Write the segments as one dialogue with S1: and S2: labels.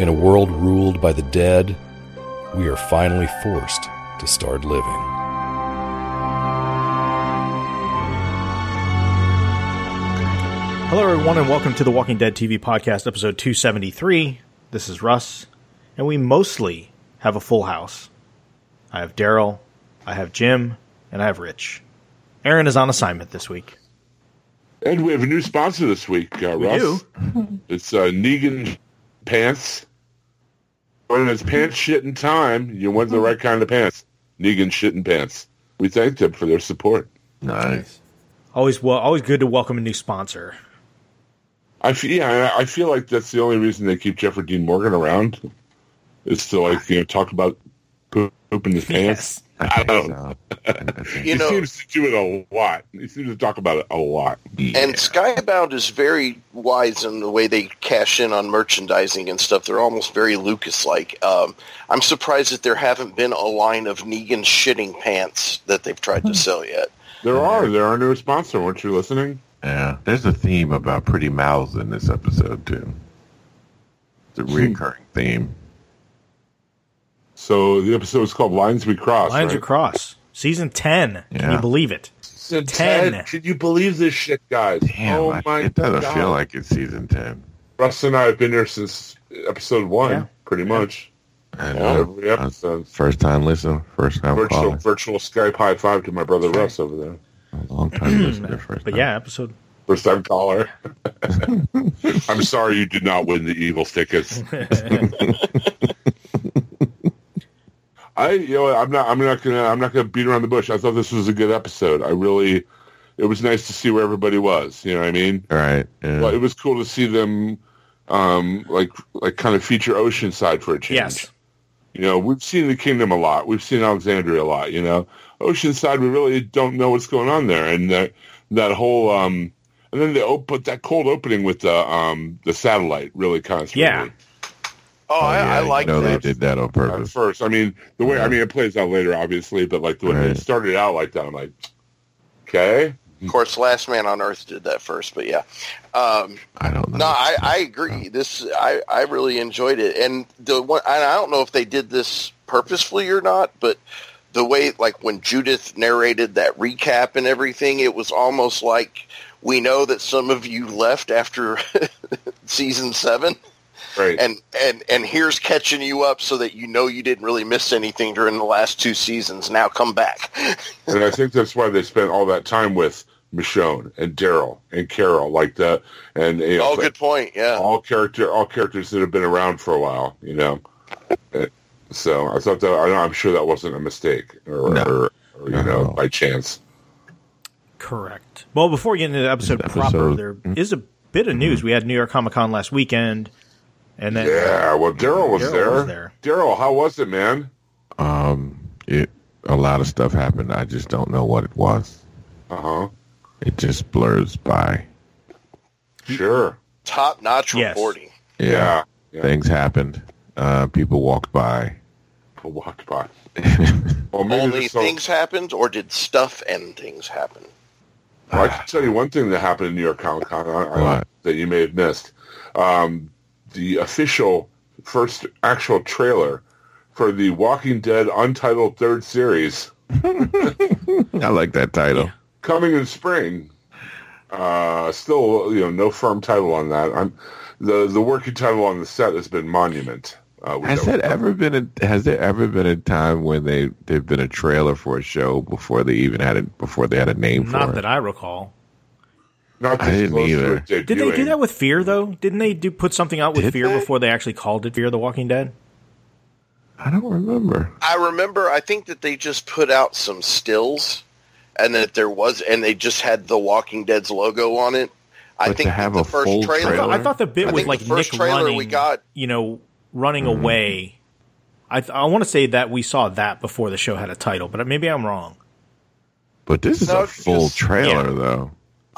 S1: In a world ruled by the dead, we are finally forced to start living.
S2: Hello, everyone, and welcome to the Walking Dead TV podcast, episode 273. This is Russ, and we mostly have a full house. I have Daryl, I have Jim, and I have Rich. Aaron is on assignment this week.
S3: And we have a new sponsor this week, uh,
S2: We
S3: Russ.
S2: do.
S3: It's uh, Negan Pants. When it's pants shit in time, you want the right kind of pants. Negan shit in pants. We thanked them for their support.
S4: nice.
S2: Always, well, always good to welcome a new sponsor.
S3: I feel, yeah, I I feel like that's the only reason they keep Jeffrey Dean Morgan around is to like you know talk about poop, pooping his pants. I don't know.
S5: You
S3: he seems to do it a lot. He seems to talk about it a lot.
S5: and Skybound is very wise in the way they cash in on merchandising and stuff. They're almost very Lucas-like. Um, I'm surprised that there haven't been a line of Negan shitting pants that they've tried to sell yet.
S3: There are there are new sponsor. Weren't you listening?
S4: Yeah, there's a theme about pretty mouths in this episode too. It's a recurring theme.
S3: So the episode is called Lines We Cross.
S2: Lines
S3: right?
S2: Cross, season 10. Can you believe it?
S3: Season
S2: 10.
S3: 10. Can you believe this shit, guys?
S4: Damn,
S3: oh
S4: I-
S3: my
S4: it doesn't
S3: God.
S4: feel like it's season ten.
S3: Russ and I have been here since episode one,
S2: Yeah.
S3: pretty much.
S4: I know.
S3: Every episode.
S4: First time listen, first time
S3: Virtual,
S4: calling.
S3: virtual Skype high five to my brother Russ over there.
S4: A long time listener. First
S2: But
S4: time.
S2: yeah, episode.
S3: First time caller. I'm sorry you did not win the evil tickets. I, you know, I'm not, I'm not gonna, I'm not gonna beat around the bush. I thought this was a good episode. I really, it was nice to see where everybody was. You know what I mean?
S4: All right. Yeah.
S3: Well, it was cool to see them, um, like, like kind of feature Oceanside for a change.
S2: Yes.
S3: You know, we've seen the kingdom a lot. We've seen Alexandria a lot. You know, Oceanside, we really don't know what's going on there, and that that whole, um, and then the op- but that cold opening with the um the satellite really kind of
S2: Yeah.
S5: Oh, I,
S4: yeah,
S5: I like
S4: you know they did that on
S3: at
S4: purpose.
S3: first. I mean, the way I mean it plays out later, obviously, but like the way
S4: Right.
S3: it started out like that, I'm like, okay,
S5: Of course, Last Man on Earth did that first, but yeah. Um,
S4: I don't know.
S5: No, I, I agree. This I, I really enjoyed it, and the one and I don't know if they did this purposefully or not, but the way like when Judith narrated that recap and everything, it was almost like we know that some of you left after season seven,
S3: right.
S5: and and and here's catching you up so that you know you didn't really miss anything during the last two seasons. Now come back.
S3: and I think that's why they spent all that time with Michonne and Daryl and Carol, like that, and you know,
S5: oh, good point. Yeah.
S3: all character, all characters that have been around for a while, you know. Uh, So I thought that I- I'm sure that wasn't a mistake or,
S4: No.
S3: or, or you know by chance.
S2: Correct. Well, before we get into the episode,
S4: This
S2: proper,
S4: episode-
S2: there is a bit of news. We had New York Comic Con last weekend, and then
S3: Yeah, well, Daryl was there.
S2: was there.
S3: Daryl, how was it, man?
S4: Um, it a lot of stuff happened. I just don't know what it was.
S3: Uh huh.
S4: It just blurs by.
S3: Sure.
S5: Top notch
S2: Yes.
S5: reporting.
S4: Yeah,
S3: Yeah. yeah.
S4: things happened. Uh, people walked by.
S3: People walked by. Well,
S5: Only
S3: there's some-
S5: things happened, or did stuff and things happen?
S3: Well, I can tell you one thing that happened in New York Comic Con that you may have missed. Um, the official first actual trailer for the Walking Dead Untitled Third Series
S4: I like that title.
S3: coming in spring. Uh, still, you know, no firm title on that. I'm, the the working title on the set has been Monument. Uh,
S4: Has
S3: I-
S4: there ever been a Has there ever been a time when they there've been a trailer for a show before they even had it before they had a name for it?
S2: not
S4: it?
S2: that I recall.
S3: Not
S4: I didn't either.
S2: Did they do that with Fear though? Didn't they do put something out with
S4: Did
S2: Fear
S4: they?
S2: before they actually called it Fear the Walking Dead?
S4: I don't remember.
S5: I remember. I think that they just put out some stills, and that there was, and they just had the Walking Dead's logo on it. I
S4: But to
S5: think
S4: have
S5: the
S4: a
S5: first
S4: full
S5: trailer.
S2: I thought,
S4: Trailer?
S2: I thought the bit
S5: I
S2: was like
S5: the first
S2: Nick
S5: trailer
S2: running,
S5: we got-
S2: you know, running
S4: Mm-hmm.
S2: away. I th- I want to say that we saw that before the show had a title, but maybe I'm wrong.
S4: But this is
S5: No,
S4: a full
S5: just-
S4: trailer,
S2: yeah.
S4: though.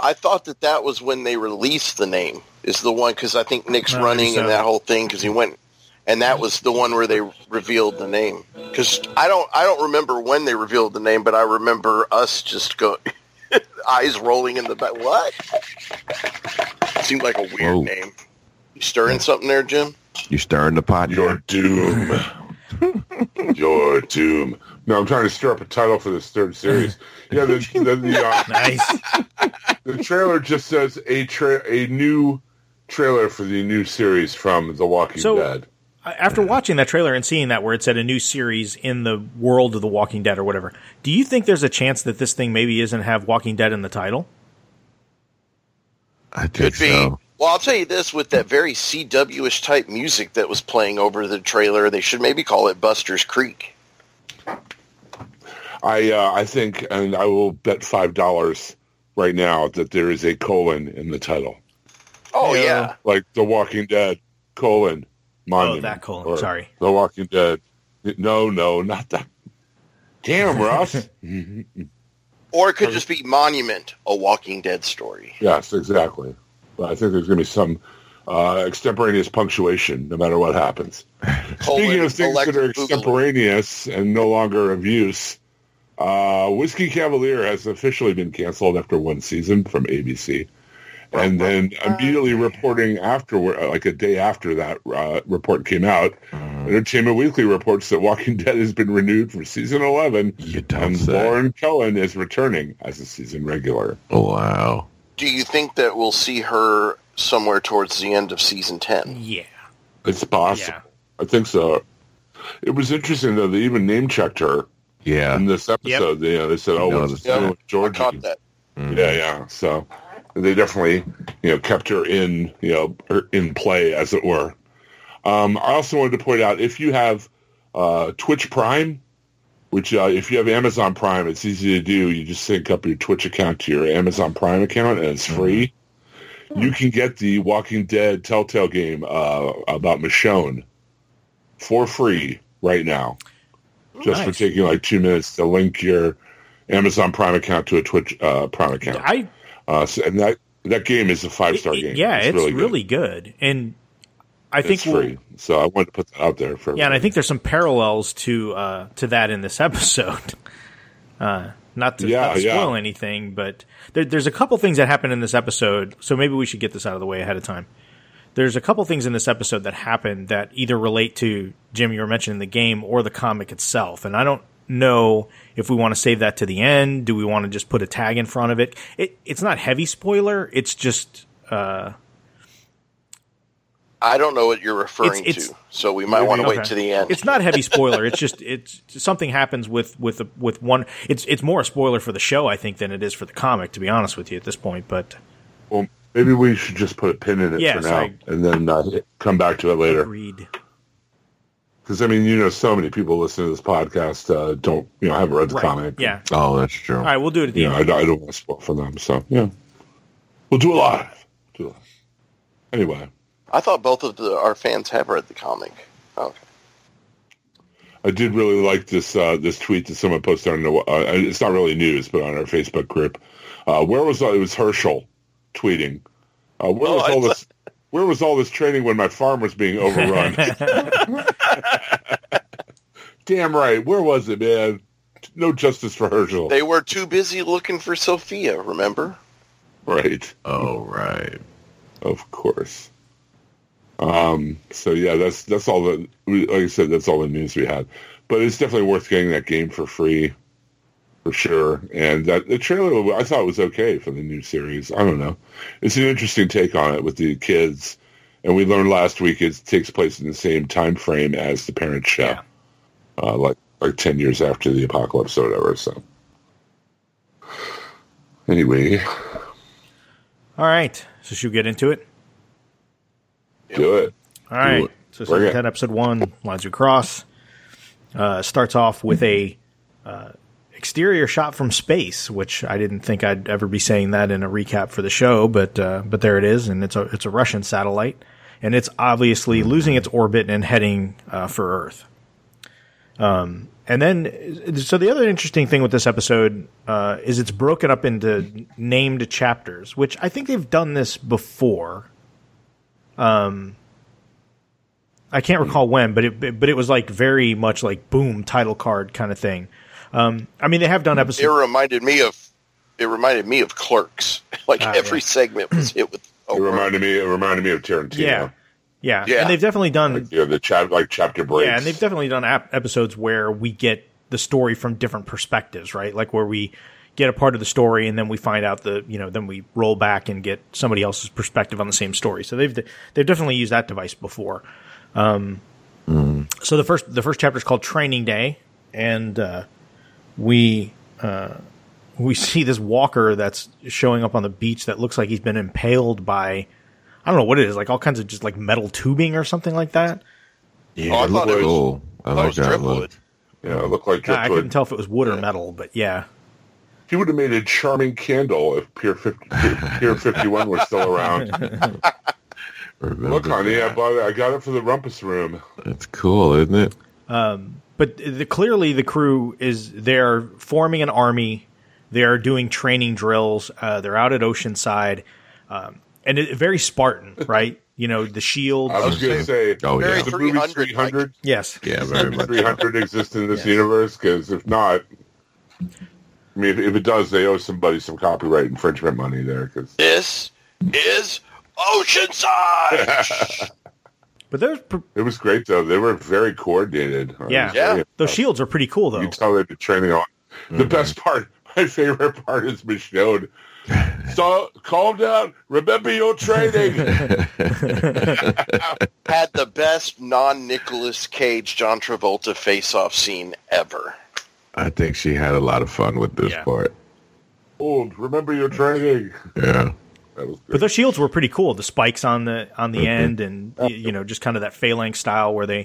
S5: I thought that that was when they released the name. Is the one because I think Nick's
S2: No, I
S5: running
S2: think so.
S5: and that whole thing because he went, and that was the one where they revealed the name. Because I don't, I don't remember when they revealed the name, but I remember us just go, eyes rolling in the back. What? Seemed like a weird
S4: Whoa.
S5: name. You stirring something there, Jim?
S4: You stirring the pot?
S3: Your doom. Your doom. No, I'm trying to stir up a title for this third series. Yeah, the the, the, uh,
S2: Nice.
S3: the trailer just says a tra- a new trailer for the new series from The Walking
S2: So-
S3: Dead.
S2: After watching that trailer and seeing that where it said a new series in the world of The Walking Dead or whatever, do you think there's a chance that this thing maybe isn't have Walking Dead in the title?
S4: I
S5: Could be.
S4: so.
S5: Well, I'll tell you this: with that very CW-ish type music that was playing over the trailer, they should maybe call it Buster's Creek.
S3: I uh, I think, and I will bet five dollars right now that there is a colon in the title,
S5: Oh
S2: Yeah.
S5: yeah,
S3: like The Walking Dead colon monument.
S2: Oh, that colon,
S3: or
S2: sorry.
S3: The Walking Dead. No, no, not that. Damn, Ross.
S5: or it could just be Monument, a Walking Dead story.
S3: yes, exactly. But I think there's going to be some uh, extemporaneous punctuation, no matter what happens.
S5: Colon,
S3: Speaking of things that are
S5: electric boogaloo.
S3: extemporaneous and no longer of use, uh, Whiskey Cavalier has officially been canceled after one season from ABC. And then immediately reporting afterward, like a day after that uh, report came out, Entertainment Weekly reports that Walking Dead has been renewed for season 11,
S4: You don't
S3: and
S4: say.
S3: Lauren Cohan is returning as a season regular.
S4: Oh, wow.
S5: Do you think that we'll see her somewhere towards the end of season ten?
S2: Yeah.
S3: It's possible.
S2: Yeah.
S3: I think so. It was interesting, though, they even name-checked her
S4: Yeah.
S3: in this episode. They, uh, they said, oh,
S4: No,
S3: what's
S4: this-
S3: this doing
S5: I caught that.
S3: Yeah, yeah. So they definitely, you know, kept her in, you know, in play, as it were. Um, I also wanted to point out if you have uh, Twitch Prime, which uh, if you have Amazon Prime, it's easy to do. You just sync up your Twitch account to your Amazon Prime account, and it's free. You can get the Walking Dead Telltale game uh, about Michonne for free right now, just for taking like two minutes to link your Amazon Prime account to a Twitch uh, Prime account.
S2: I
S3: Uh, so, and that that game is a five star game.
S2: yeah, it's,
S3: really,
S2: really,
S3: good.
S2: good. And I think
S3: It's
S2: we'll-
S3: free. So I wanted to put that out there for
S2: Yeah, and I think there's some parallels to uh, to that in this episode. Uh, not to,
S3: Yeah,
S2: not to
S3: yeah.
S2: spoil anything, but there, there's a couple things that happen in this episode. So maybe we should get this out of the way ahead of time. There's a couple things in this episode that happen that either relate to Jim you were mentioning the game or the comic itself, and I don't know if we want to save that to the end. Do we want to just put a tag in front of it? it it's not heavy spoiler. It's just uh,
S5: I don't know what you're referring
S2: It's- it's-
S5: to, so we might want to wait to the end.
S2: It's not heavy spoiler. It's just it's something happens with with with one. It's it's more a spoiler for the show, I think, than it is for the comic. To be honest with you, at this point, but
S3: Well, maybe we should just put a pin in it
S2: Yes,
S3: for now,
S2: I-
S3: and then uh, come back to it later.
S2: agreed.
S3: Because I mean, you know, so many people listening to this podcast uh, don't, you know, haven't read the
S2: Right?
S3: comic.
S2: Yeah.
S4: Oh, that's true.
S2: All right, we'll do it at the
S3: You know. I, I don't want to spoil for them. So yeah, we'll do it live. Do it live. Anyway,
S5: I thought both of the, our fans have read the comic. Okay.
S3: I did really like this uh, this tweet that someone posted on the. Uh, it's not really news, but on our Facebook group. Uh, where was it was Herschel tweeting? Uh, where
S5: Oh,
S3: was
S5: I
S3: all this? Where was all this training when my farm was being overrun? Damn right. Where was it, man? No justice for Herschel.
S5: They were too busy looking for Sophia, remember?
S3: right.
S4: Oh, right.
S3: Of course. Um, so yeah, that's that's all the we- like I said, that's all the news we had. But it's definitely worth getting that game for free, for sure. And that the trailer I thought was okay for the new series. I don't know, it's an interesting take on it with the kids. And we learned last week it takes place in the same time frame as the Parent Show,
S2: Yeah.
S3: uh, like like ten years after the apocalypse or whatever. So anyway,
S2: All right, so should we get into it?
S3: do it.
S2: All right.
S3: it.
S2: So season ten, episode one, lines across. Uh, starts off with a uh, exterior shot from space, which I didn't think I'd ever be saying that in a recap for the show, but uh, but there it is, and it's a it's a Russian satellite. and it's obviously losing its orbit and heading uh, for Earth. Um, and then, so the other interesting thing with this episode uh, is it's broken up into named chapters, which I think they've done this before. Um, I can't recall when, but it but it was like very much like boom title card kind of thing. Um, I mean, they have done episodes.
S5: It
S2: episodes.
S5: reminded me of it reminded me of Clerks. Like
S2: Ah,
S5: every
S2: yeah.
S5: segment was hit with.
S3: It reminded me. It reminded me of Tarantino.
S2: Yeah, yeah,
S5: Yeah.
S2: and they've definitely done
S3: Like, you know, the chap like chapter breaks.
S2: Yeah, and they've definitely done ap- episodes where we get the story from different perspectives, right? Like where we get a part of the story and then we find out the, you know, then we roll back and get somebody else's perspective on the same story. So they've they've definitely used that device before. Um, So the first the first chapter is called Training Day, and uh, we uh, we see this walker that's showing up on the beach that looks like he's been impaled by. I don't know what it is, like all kinds of just like metal tubing or something like that.
S4: Yeah,
S5: Oh, I
S4: it looked
S5: thought it was-
S4: cool. I
S5: That
S4: like
S5: was
S4: that
S5: driftwood.
S4: look.
S3: Yeah, it looked like
S2: I couldn't tell if it was wood or metal, but yeah.
S3: He would have made a charming candle if Pier 50, Pier 51 was still around. Look, honey, I bought it. I got it for the rumpus room.
S4: That's cool, isn't it?
S2: But the, clearly the crew is they're forming an army they're doing training drills uh, they're out at oceanside um, and it, very spartan right you know the shield.
S3: I was going to say,
S4: Oh, yeah.
S3: the movie
S5: 300,
S3: 300,
S2: yes
S4: Yeah, very much.
S3: 300 exist in this
S2: Yes.
S3: universe? Because if not, I mean, if, if it does, they owe somebody some copyright infringement money there. Because
S5: This is Oceanside.
S2: but there's pr-
S3: it was great, though. They were very coordinated.
S2: Yeah,
S5: Yeah.
S3: very
S2: those shields are pretty cool
S3: You
S2: though
S3: can tell they've been training on.
S2: Mm-hmm.
S3: The best part, my favorite part is Michonne. So calm down. Remember your training.
S5: Had the best non Nicolas Cage John Travolta face off scene ever.
S4: I think she had a lot of fun with this
S2: Yeah.
S4: part.
S3: Old. Remember your training.
S4: Yeah.
S3: That was
S2: but
S3: good.
S2: those shields were pretty cool the spikes on the on the
S3: Mm-hmm.
S2: end and y- you know just kind of that phalanx style where they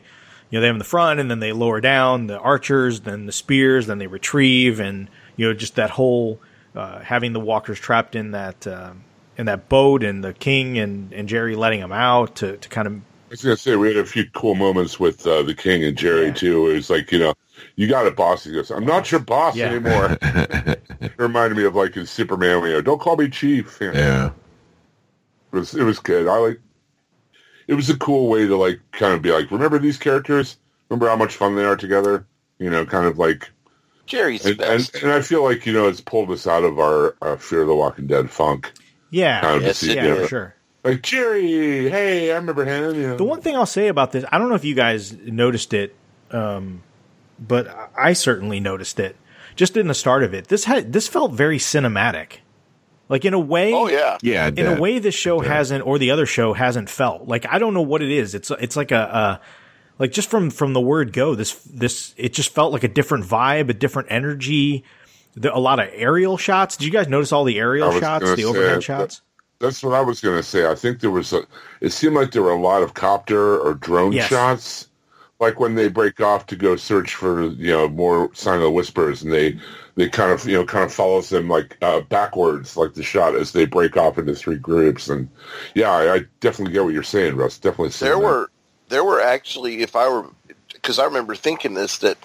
S2: you know they have in the front and then they lower down the archers then the spears then they retrieve and you know just that whole uh, having the walkers trapped in that um, in that boat and the king and, and Jerry letting them out to, to kind of
S3: I was gonna say we had a few cool moments with uh, the King and Jerry too. It was like you know, you got it, boss. He goes, "I'm not your boss
S2: Yeah.
S3: anymore." it reminded me of like in Superman, you know, "Don't call me chief." You know,
S4: Yeah.
S3: It was it was good. I like. It was a cool way to like kind of be like, remember these characters? Remember how much fun they are together? You know, kind of like,
S5: Jerry's
S3: and, and,
S5: best.
S3: and I feel like you know it's pulled us out of our uh, Fear of the Walking Dead funk.
S2: yeah
S3: Kind of
S5: Yes,
S3: see,
S2: yeah
S3: you know,
S2: for sure
S3: like Jerry. Hey, I remember him. You know.
S2: The one thing I'll say about this, I don't know if you guys noticed it, um, but I certainly noticed it. Just in the start of it, this had this felt very cinematic, like in a way.
S5: oh, yeah.
S4: Yeah.
S2: in a way, this show hasn't, or the other show hasn't felt like I don't know what it is. It's it's like a, a like just from from the word go. This this it just felt like a different vibe, a different energy. The, a lot of aerial shots. Did you guys notice all the aerial shots, the
S3: say
S2: overhead
S3: that-
S2: shots?
S3: That's what I was going to say. I think there was a. It seemed like there were a lot of copter or drone
S2: Yes.
S3: shots, like when they break off to go search for you know more sign of the whispers, and they they kind of you know kind of follows them like uh, backwards, like the shot as they break off into three groups. And yeah, I, I definitely get what you're saying, Russ. Definitely.
S5: There
S3: that.
S5: were there were actually, if I were, because I remember thinking this that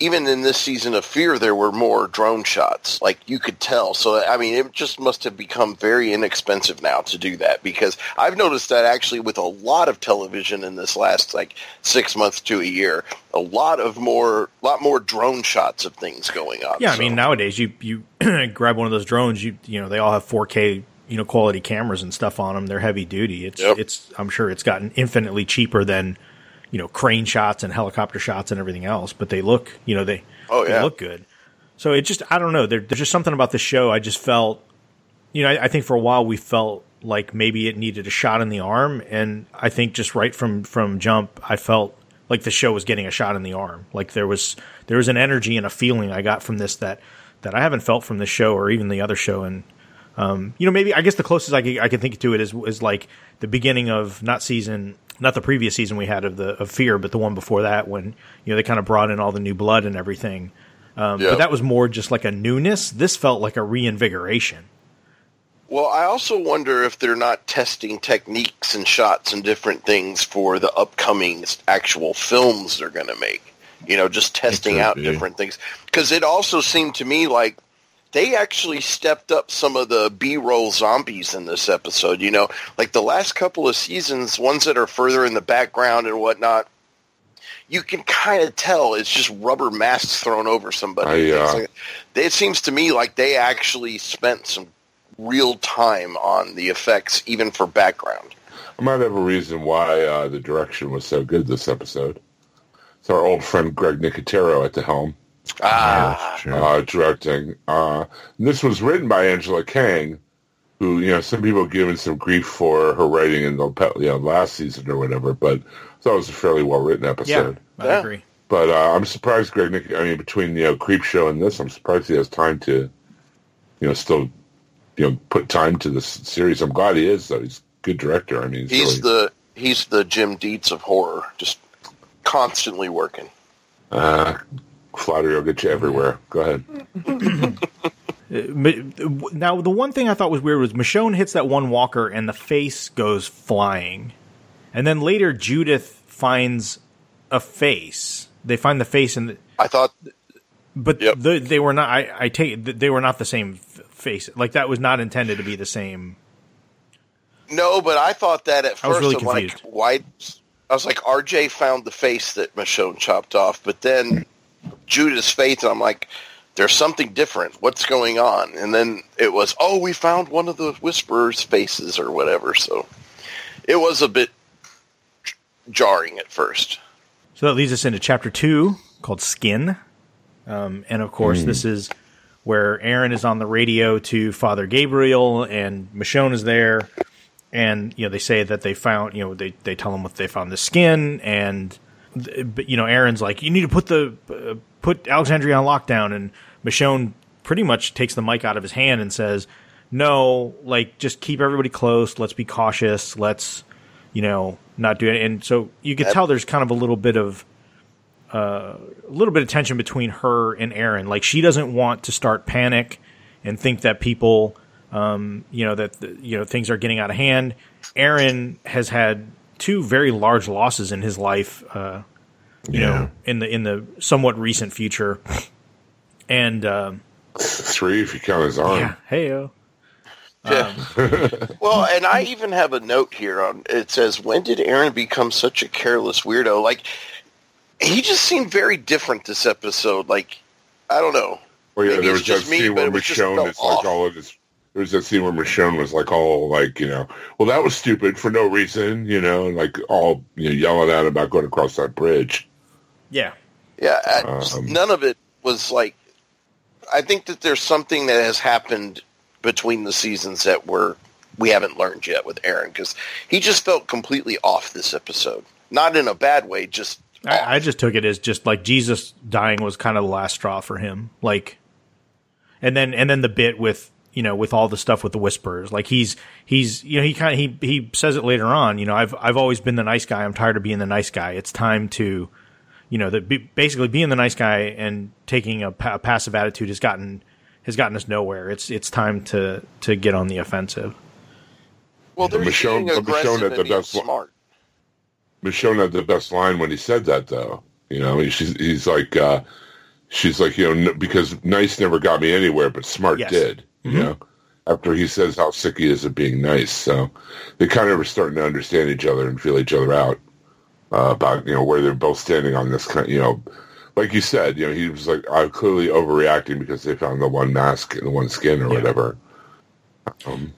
S5: even in this season of Fear, there were more drone shots. Like you could tell. So I mean, it just must have become very inexpensive now to do that because I've noticed that actually with a lot of television in this last like six months to a year, a lot of more, lot more drone shots of things going on.
S2: Yeah, I
S5: So-
S2: mean nowadays you you grab one of those drones, you you know they all have 4K you know quality cameras and stuff on them. They're heavy duty. It's
S5: Yep.
S2: it's I'm sure it's gotten infinitely cheaper than you know crane shots and helicopter shots and everything else, but they look you know they
S5: Oh,
S2: they
S5: yeah.
S2: look good. So it just I don't know. There, there's just something about the show. I just felt you know I, I think for a while we felt like maybe it needed a shot in the arm, and I think just right from from jump I felt like the show was getting a shot in the arm. Like there was there was an energy and a feeling I got from this that that I haven't felt from this show or even the other show. And um, you know, maybe I guess the closest I can, I can think to it is is like the beginning of not season, not the previous season we had of the of Fear, but the one before that when you know they kind of brought in all the new blood and everything. Um,
S5: Yeah.
S2: But that was more just like a newness. This felt like a reinvigoration.
S5: Well, I also wonder if they're not testing techniques and shots and different things for the upcoming actual films they're going to make. You know, just testing out
S4: be.
S5: different things. Because it also seemed to me like they actually stepped up some of the B-roll zombies in this episode. You know, like the last couple of seasons, ones that are further in the background and whatnot, you can kind of tell it's just rubber masks thrown over somebody.
S3: I, uh,
S5: like- it seems to me like they actually spent some real time on the effects, even for background.
S3: I might have a reason why uh, the direction was so good this episode. It's our old friend Greg Nicotero at the helm,
S5: Ah,
S3: uh, directing. Uh, this was written by Angela Kang, who you know some people have given some grief for her writing in the you know, last season or whatever, but I thought it was a fairly well written
S2: Yeah,
S3: episode.
S2: I
S5: Yeah.
S2: agree.
S3: But uh, I'm surprised Greg Nick. I mean, between you know Creep Show and this, I'm surprised he has time to, you know, still, you know, put time to this series. I'm glad he is though. He's a good director. I mean, he's,
S5: he's
S3: really,
S5: the he's the Jim Dietz of horror, just constantly working.
S3: uh, flattery will get you everywhere. Go ahead.
S2: Uh, now, the one thing I thought was weird was Michonne hits that one walker and the face goes flying. And then later, Judith finds a face. They find the face, and
S5: I thought,
S2: but
S5: Yep.
S2: the, they were not. I, I take they were not the same face. Like that was not intended to be the same.
S5: no, but I thought that at
S2: I was
S5: first.
S2: really
S5: I'm like,
S2: confused.
S5: why? I was like, RJ found the face that Michonne chopped off, but then Judith's face, and I'm like, there's something different. What's going on? And then it was, oh, we found one of the Whisperer's faces or whatever. So it was a bit jarring at first.
S2: So that leads us into chapter two called Skin. Um, and of course, this is where Aaron is on the radio to Father Gabriel and Michonne is there. And, you know, they say that they found, you know, they, they tell him what they found the skin. And, th- but, you know, Aaron's like, you need to put the, uh, put Alexandria on lockdown. And Michonne pretty much takes the mic out of his hand and says, no, like, just keep everybody close. Let's be cautious. Let's, you know, not do it. And so you could tell there's kind of a little bit of uh, a little bit of tension between her and Aaron. Like she doesn't want to start panic and think that people, um, you know, that you know things are getting out of hand. Aaron has had two very large losses in his life. Uh, you
S4: Yeah.
S2: know, in the in the somewhat recent future, and um,
S3: Three, if you count his arm.
S2: yeah, heyo.
S5: Well, and I even have a note here on it says, "When did Aaron become such a careless weirdo?" Like he just seemed very different this episode. Like I don't know.
S3: Well, yeah,
S5: Maybe
S3: there was that
S5: just me,
S3: scene
S5: but
S3: where
S5: it was
S3: Michonne
S5: felt
S3: is like all of this. There was that scene where Michonne was like all like, you know, well, that was stupid for no reason, you know, and like all you know, yelling at him about going across that bridge.
S2: Yeah,
S5: Yeah, I,
S3: Um,
S5: none of it was like. I think that there's something that has happened between the seasons that we're we haven't learned yet with Aaron because he just felt completely off this episode. Not in a bad way, just.
S2: I, I just took it as just like Jesus dying was kind of the last straw for him. Like, and then and then the bit with you know with all the stuff with the whispers. Like he's he's you know he kind of he he says it later on. You know I've I've always been the nice guy. I'm tired of being the nice guy. It's time to you know that be, basically being the nice guy and taking a, pa- passive attitude has gotten has gotten us nowhere. It's it's time to to get on the offensive.
S5: well, they're
S3: Michonne-
S5: being
S3: but Michonne
S5: aggressive
S3: had the
S5: and being
S3: best one.
S5: smart.
S3: Michonne had the best line when he said that, though. You know, she's he's like, uh, she's like, you know, n- because nice never got me anywhere, but smart
S2: Yes.
S3: did. You know, after he says how sick he is of being nice, so they kind of are starting to understand each other and feel each other out uh, about you know where they're both standing on this kind. You know, like you said, you know, he was like, I'm clearly overreacting because they found the one mask and the one skin or
S2: Yeah.
S3: whatever. Um,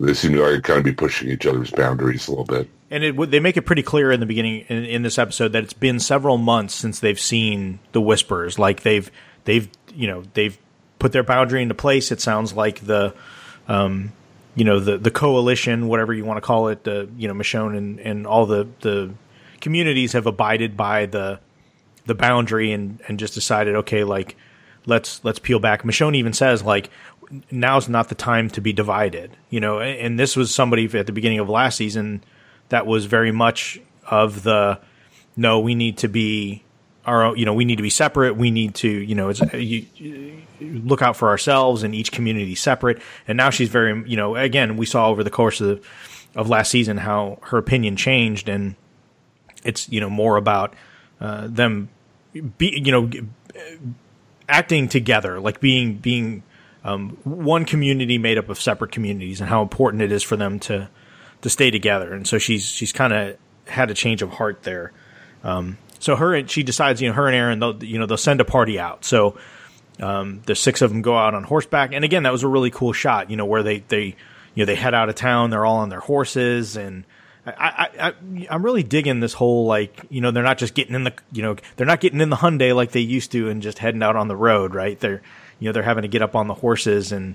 S3: they seem to like kind of be pushing each other's boundaries a little bit.
S2: And it, they make it pretty clear in the beginning in, in this episode that it's been several months since they've seen the whispers. Like they've they've you know they've put their boundary into place. It sounds like the um, you know the the coalition, whatever you want to call it, the you know Michonne and and all the the communities have abided by the the boundary and and just decided okay like let's let's peel back. Michonne even says like now's not the time to be divided. You know, and, this was somebody at the beginning of last season that was very much of the no, we need to be our you know we need to be separate. We need to you know it's uh, you, you look out for ourselves and each community separate. And now she's very you know again we saw over the course of of last season how her opinion changed and it's you know more about uh, them be you know acting together like being being um, one community made up of separate communities and how important it is for them to to stay together. And so she's she's kind of had a change of heart there. Um, so her and she decides you know her and Aaron they'll you know they'll send a party out. So um, the six of them go out on horseback. And again that was a really cool shot you know where they they you know they head out of town they're all on their horses and I, I, I, I'm really digging this whole like you know they're not just getting in the you know they're not getting in the Hyundai like they used to and just heading out on the road right? They're you know they're having to get up on the horses and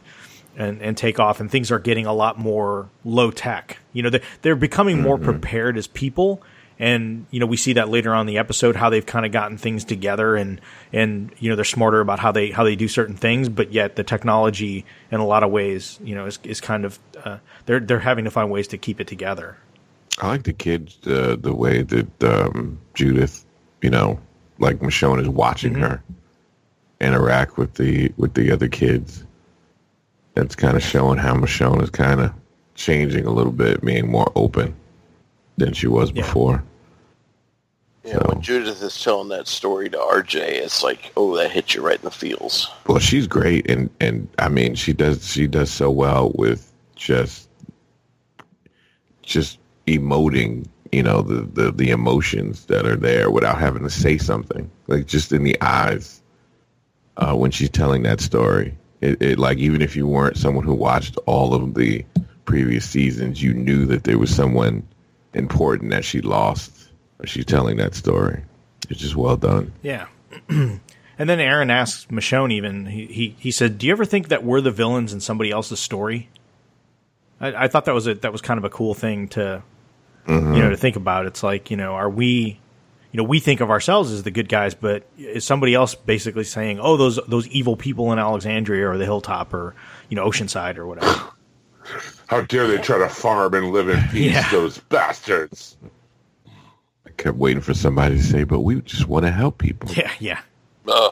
S2: and, and take off and things are getting a lot more low tech. You know they're, they're becoming more prepared as people and you know we see that later on in the episode how they've kind of gotten things together and and you know they're smarter about how they how they do certain things but yet the technology in a lot of ways you know is, is kind of uh, they're they're having to find ways to keep it together
S4: I like the kids, uh, the way that um, Judith, you know, like Michonne is watching her interact with the with the other kids. That's kind of showing how Michonne is kind of changing a little bit, being more open than she was
S2: Yeah.
S4: before.
S5: Yeah,
S4: So-
S5: when Judith is telling that story to RJ, it's like, oh, that hits you right in the feels.
S4: Well, she's great, and and I mean, she does she does so well with just just emoting, you know, the the the emotions that are there without having to say something, like just in the eyes uh, when she's telling that story. It, it like even if you weren't someone who watched all of the previous seasons, you knew that there was someone important that she lost. when She's telling that story. It's just well done.
S2: Yeah. and then Aaron asks Michonne even, he, he, he said, Do you ever think that we're the villains in somebody else's story? I, I thought that was a that was kind of a cool thing to you know to think about. It's like, you know, are we you know, we think of ourselves as the good guys, but is somebody else basically saying, Oh, those those evil people in Alexandria or the hilltop or, you know, Oceanside or whatever.
S3: How dare they try to farm and live in peace,
S2: Yeah.
S3: those bastards.
S4: I kept waiting for somebody to say, "But we just want to help people."
S2: yeah, yeah.
S5: Uh,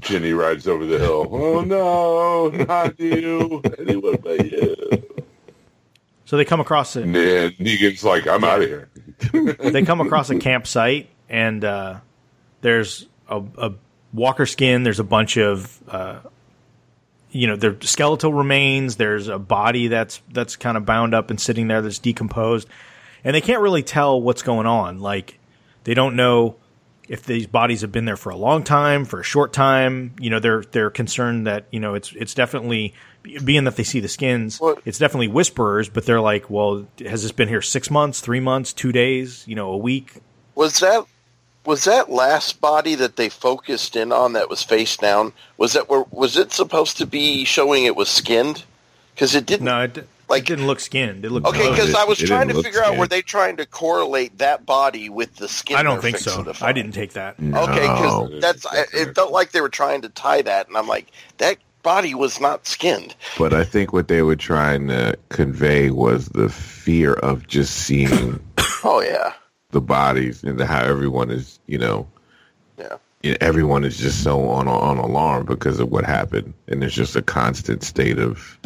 S3: Ginny rides over the hill. Oh no, not you. Anyone but you.
S2: So they come across it.
S3: And Negan's like, I'm out of here.
S2: they come across a campsite and uh, there's a, a walker skin. There's a bunch of uh, you know, there's skeletal remains. There's a body that's that's kind of bound up and sitting there that's decomposed, and they can't really tell what's going on. Like they don't know if these bodies have been there for a long time, for a short time. You know, they're they're concerned that you know it's it's definitely being that they see the skins.
S5: What-
S2: It's definitely whisperers, but they're like, well, has this been here six months, three months, two days, you know, a week?
S5: was that was that last body that they focused in on that was face down? Was that were, was it supposed to be showing it was skinned? Because it didn't.
S2: No, it,
S5: Like-
S2: it didn't look skinned. It looked
S5: Okay, because I was
S4: it
S5: trying to
S4: look
S5: figure out were they trying to correlate that body with the skin?
S2: I don't think so. I didn't take that.
S5: Okay, because that's I, it felt like they were trying to tie that, and I'm like, that body was not skinned.
S4: But I think what they were trying to convey was the fear of just seeing
S5: Oh yeah,
S4: the bodies and how everyone is, you know,
S5: yeah.
S4: you know, everyone is just so on on alarm because of what happened, and there's just a constant state of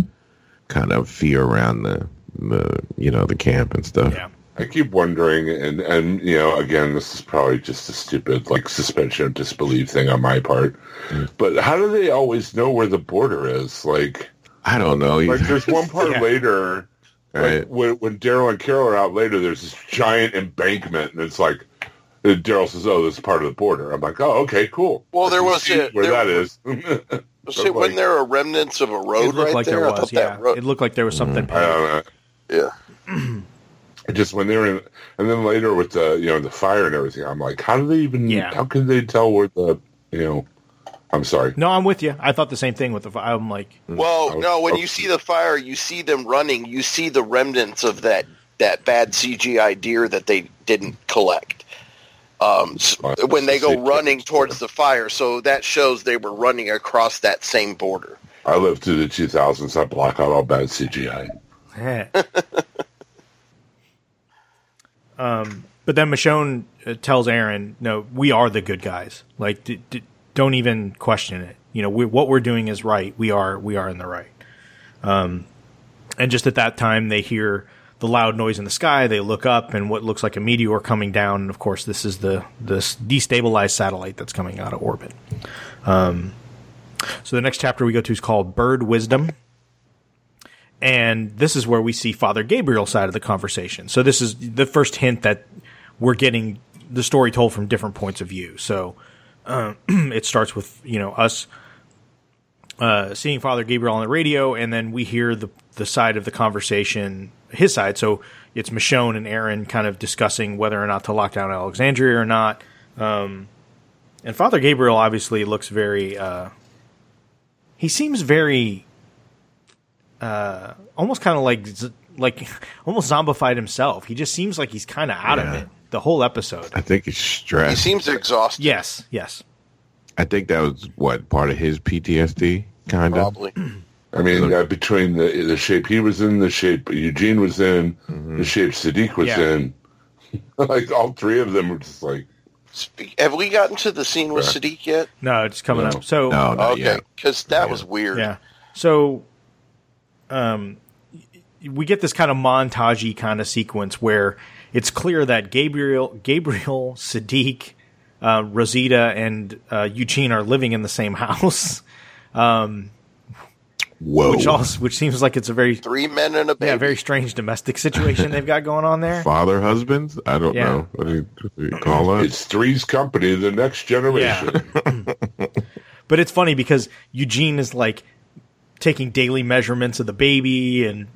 S4: kind of fear around the, the you know, the camp and stuff.
S2: Yeah.
S3: I keep wondering, and and you know, again, this is probably just a stupid like suspension of disbelief thing on my part. Mm. But how do they always know where the border is? Like,
S4: I don't know.
S3: like there's one part
S2: Yeah.
S3: later, like when when Daryl and Carol are out later, there's this giant embankment, and it's like. Daryl says, "Oh, this is part of the border." I'm like, "Oh, okay, cool."
S5: Well, there was
S3: see
S5: a-
S3: where
S5: there-
S3: that is.
S5: So when there are remnants of a road right
S2: like
S5: there,
S2: there was.
S5: thought
S2: Yeah,
S5: that road,
S2: it looked like there was something. Mm.
S3: I don't know.
S5: yeah.
S3: just when they're in, and then later with the you know the fire and everything, I'm like, how do they even?
S2: Yeah.
S3: How can they tell where the you know? I'm sorry.
S2: No, I'm with you. I thought the same thing with the. I'm like,
S5: Well,
S3: Oh,
S5: no, when you see the fire, you see them running. You see the remnants of that that bad CGI deer that they didn't collect. Um, s- when they go running towards the fire, so that shows they were running across that same border.
S3: I lived through the 2000s. I block out all bad CGI.
S2: um, but then Michonne uh, tells Aaron, "No, we are the good guys. Like, d- d- don't even question it. You know, we, what we're doing is right. We are we are in the right." Um, and just at that time, they hear the loud noise in the sky. They look up, and what looks like a meteor coming down. And of course, this is the this destabilized satellite that's coming out of orbit. Um, so the next chapter we go to is called Bird Wisdom. And this is where we see Father Gabriel's side of the conversation. So this is the first hint that we're getting the story told from different points of view. So uh, it starts with you know us uh, seeing Father Gabriel on the radio, and then we hear the the side of the conversation, his side. So it's Michonne and Aaron kind of discussing whether or not to lock down Alexandria or not. Um, and Father Gabriel obviously looks very. Uh, he seems very, uh, almost kind of like like almost zombified himself. He just seems like he's kind of out of it the whole episode.
S4: I think he's
S5: stressed.
S4: He
S5: seems exhausted.
S2: Yes, yes.
S4: I think that was what part of his PTSD, kind of.
S5: Probably.
S3: I mean, uh, between the the shape he was in, the shape Eugene was in, the shape Sadiq was
S2: Yeah.
S3: in, like all three of them were just like,
S5: have we gotten to the scene with Sadiq yet?
S2: No, it's coming
S3: No.
S2: up. So
S4: No, not
S5: okay, because that was weird.
S2: Yeah. So, um, we get this kind of montagey kind of sequence where it's clear that Gabriel, Gabriel, Sadiq, uh, Rosita, and uh, Eugene are living in the same house,
S4: Whoa.
S2: which also which seems like it's a very
S5: Three men and a baby.
S2: yeah very strange domestic situation they've got going on there.
S4: Father husbands? I don't
S2: Yeah.
S4: know. What do you, what do you call that?
S3: it's Three's Company, the next generation.
S2: But it's funny because Eugene is like taking daily measurements of the baby and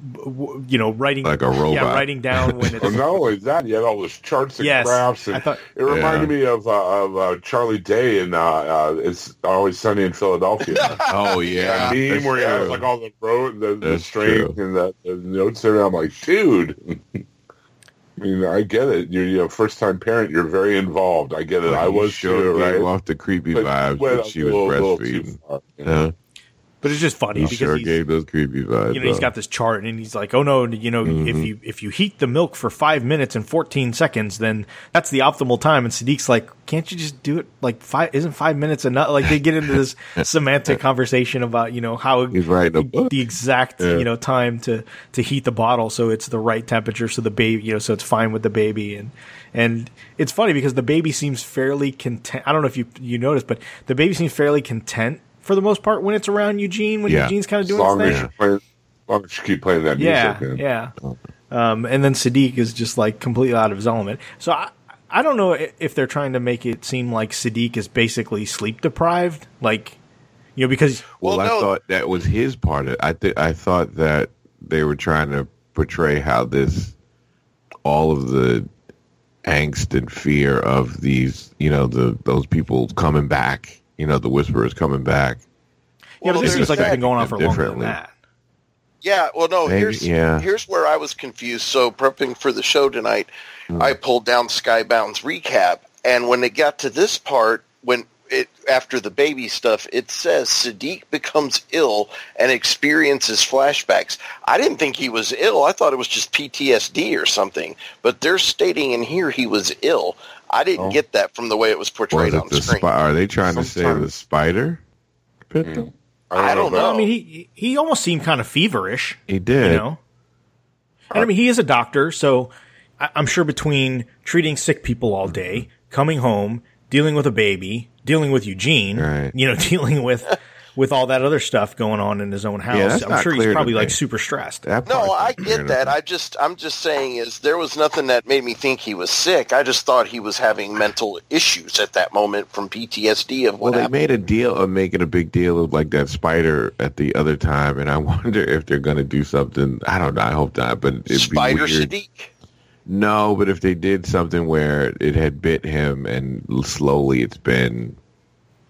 S2: you know writing
S4: Like a robot.
S2: yeah writing down when it's
S3: Well, not only that, you had all those charts and
S2: Yes,
S3: graphs. And
S2: I thought-
S3: it reminded
S4: Yeah.
S3: me of uh, of uh, Charlie Day in uh, uh, "It's Always Sunny in Philadelphia."
S4: oh, yeah.
S3: that meme
S4: That's
S3: where he has like all the road, the, the strength,
S4: true.
S3: and the, the notes there. I'm like, dude. I mean, I get it. You're, you're a first time parent. You're very involved. I get it. I was
S4: sure
S3: too,
S4: gave
S3: right?
S4: off the creepy
S3: But
S4: vibes
S3: went
S4: when she was
S3: little- little too
S4: breastfeeding.
S3: far, you know?
S2: But it's just funny
S4: He
S2: because
S4: sure
S2: he's,
S4: gave those creepy vibes.
S2: you know he's got this chart and he's like oh no you know
S4: Mm-hmm.
S2: if you if you heat the milk for five minutes and 14 seconds then that's the optimal time and sadiq's like can't you just do it like five isn't five minutes enough like they get into this semantic conversation about you know how
S4: He's writing a book.
S2: the exact
S4: Yeah.
S2: you know time to to heat the bottle so it's the right temperature so the baby you know so it's fine with the baby and and it's funny because the baby seems fairly content i don't know if you you noticed but the baby seems fairly content for the most part when it's around eugene when
S4: Yeah.
S2: eugene's kind of
S3: As
S2: doing
S3: long
S2: his thing
S3: you play, as long as you keep playing that
S2: yeah,
S3: music. man.
S2: yeah. Um, and then Sadiq is just like completely out of his element. So I, I don't know if they're trying to make it seem like Sadiq is basically sleep deprived, like you know, because
S4: Well,
S5: Well,
S4: I
S5: no.
S4: thought that was his part. Of, I th- I thought that they were trying to portray how this, all of the angst and fear of these, you know, the those people coming back, you know, the whisper is coming back.
S2: yeah, but this
S5: there's
S2: seems like it's
S5: that-
S2: been going on for longer than that.
S5: Yeah, well, no.
S4: Maybe,
S5: here's
S4: yeah.
S5: here's where I was confused. So prepping for the show tonight, hmm. I pulled down Skybound's recap, and when it got to this part, when it after the baby stuff, it says Sadiq becomes ill and experiences flashbacks. I didn't think he was ill. I thought it was just PTSD or something. But they're stating in here he was ill. I didn't oh. get that from the way it was
S4: Was
S5: portrayed
S4: it
S5: on
S4: the
S5: screen.
S4: spi- Are they trying to say the spider? Mm. Bit them?
S5: I don't
S3: about-
S5: know.
S2: I mean, he he almost seemed kind of feverish,
S4: He did.
S2: you know. And I mean, he is a doctor, so I- I'm sure between treating sick people all day, coming home, dealing with a baby, dealing with Eugene,
S4: Right.
S2: you know, dealing with with all that other stuff going on in his own house.
S4: that's
S2: I'm sure he's probably like super stressed.
S4: That
S5: No, I get that. I just, I'm just saying is there was nothing that made me think he was sick. I just thought he was having mental issues at that moment from PTSD of what.
S4: Well, they
S5: happened.
S4: made a deal of making a big deal of like that spider at the other time, and I wonder if they're going to do something. I don't know. I hope not, but it'd
S5: Spider
S4: be weird.
S5: Sadiq.
S4: No, but if they did something where it had bit him and slowly it's been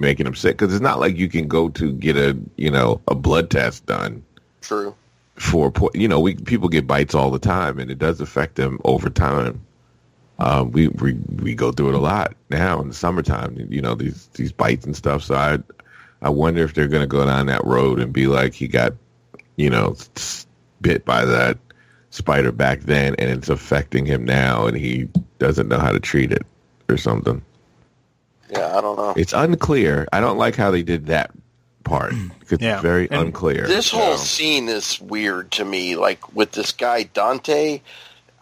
S4: making him sick, because it's not like you can go to get a you know a blood test done
S5: True.
S4: for you know we people get bites all the time and it does affect them over time. Um, we, we we go through it a lot now in the summertime. You know these these bites and stuff. So I I wonder if they're going to go down that road and be like he got you know bit by that spider back then, and it's affecting him now, and he doesn't know how to treat it or something.
S5: Yeah, I don't know.
S4: It's unclear. I don't like how they did that part because
S2: Yeah.
S4: it's very
S2: And
S4: unclear.
S5: This whole
S4: So,
S5: scene is weird to me. Like with this guy Dante,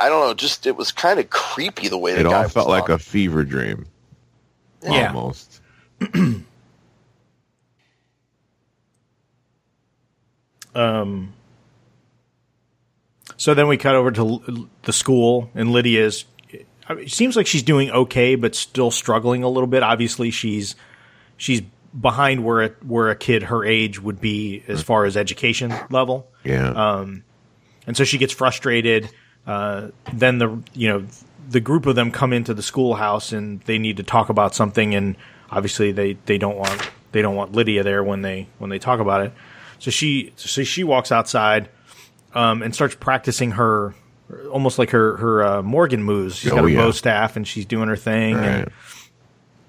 S5: I don't know. Just it was kind of creepy the way the
S4: it
S5: guy
S4: all
S5: was
S4: felt like a fever dream,
S2: Yeah.
S4: almost.
S2: Um, so then we cut over to the school, and Lydia's. It seems like she's doing okay, but still struggling a little bit. Obviously, she's she's behind where a, where a kid her age would be as far as education level,
S4: Yeah.
S2: Um, and so she gets frustrated. Uh, then the you know the group of them come into the schoolhouse and they need to talk about something, and obviously they, they don't want they don't want Lydia there when they when they talk about it. So she so she walks outside um, and starts practicing her almost like her her uh, Morgan moves. She's
S4: Oh,
S2: got her
S4: yeah.
S2: bow staff and she's doing her thing.
S4: Right.
S2: And,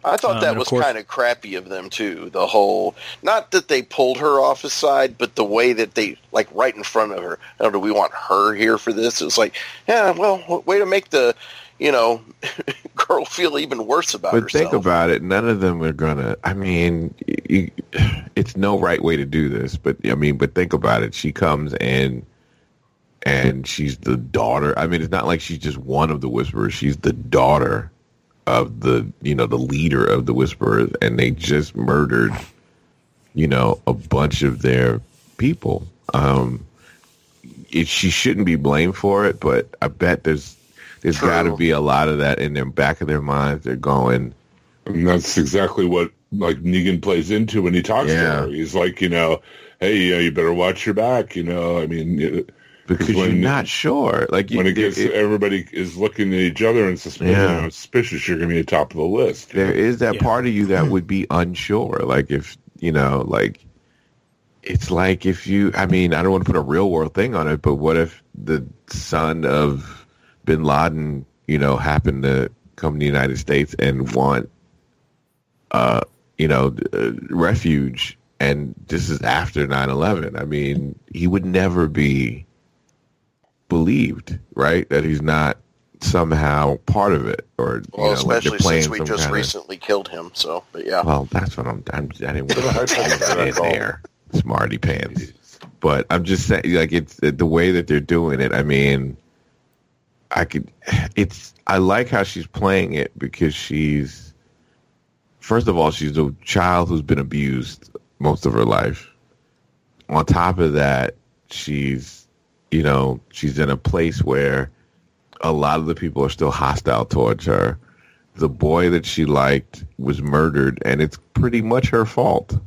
S5: I thought
S2: Um,
S5: that was kind of crappy of them too. The whole, not that they pulled her off his side, but the way that they, like, right in front of her. Oh, do we want her here for this? It's like, yeah, well, way to make the, you know, girl feel even worse about
S4: But
S5: herself.
S4: think about it. None of them are gonna. I mean, you, it's no right way to do this. But I mean, but think about it. She comes and and she's the daughter. I mean, it's not like she's just one of the whisperers. She's the daughter of the you know the leader of the whisperers, and they just murdered you know a bunch of their people. Um, it, she shouldn't be blamed for it, but I bet there's there's got to be a lot of that in their back of their minds. They're going,
S3: And that's exactly what like Negan plays into when he talks
S4: Yeah.
S3: to her. He's like, you know, hey, you, know, you better watch your back. You know, I mean, it-
S4: because you're not sure. Like you,
S3: when it gets
S4: it-
S3: everybody is looking at each other and suspicious,
S4: Yeah.
S3: you know, suspicious, you're going to be at the top of the list.
S4: there is that
S2: Yeah.
S4: part of you that would be unsure. Like if you know, like it's like if you. I mean, I don't want to put a real world thing on it, but what if the son of Bin Laden, you know, happened to come to the United States and want, uh, you know, uh, refuge, and this is after 9-11. I mean, he would never be believed, right? That he's not somehow part of it, or you
S5: well,
S4: know,
S5: especially
S4: playing
S5: since we just
S4: kinda-
S5: recently killed him. So, but yeah.
S4: well, that's what I'm. I'm I didn't want
S3: Put a high
S4: to
S3: point
S4: get
S3: on that
S4: in there, smarty pants. But I'm just saying, like it's the way that they're doing it. I mean, I could. It's. I like how she's playing it because she's. First of all, she's a child who's been abused most of her life. On top of that, she's, you know, she's in a place where a lot of the people are still hostile towards her. The boy that she liked was murdered and it's pretty much her fault.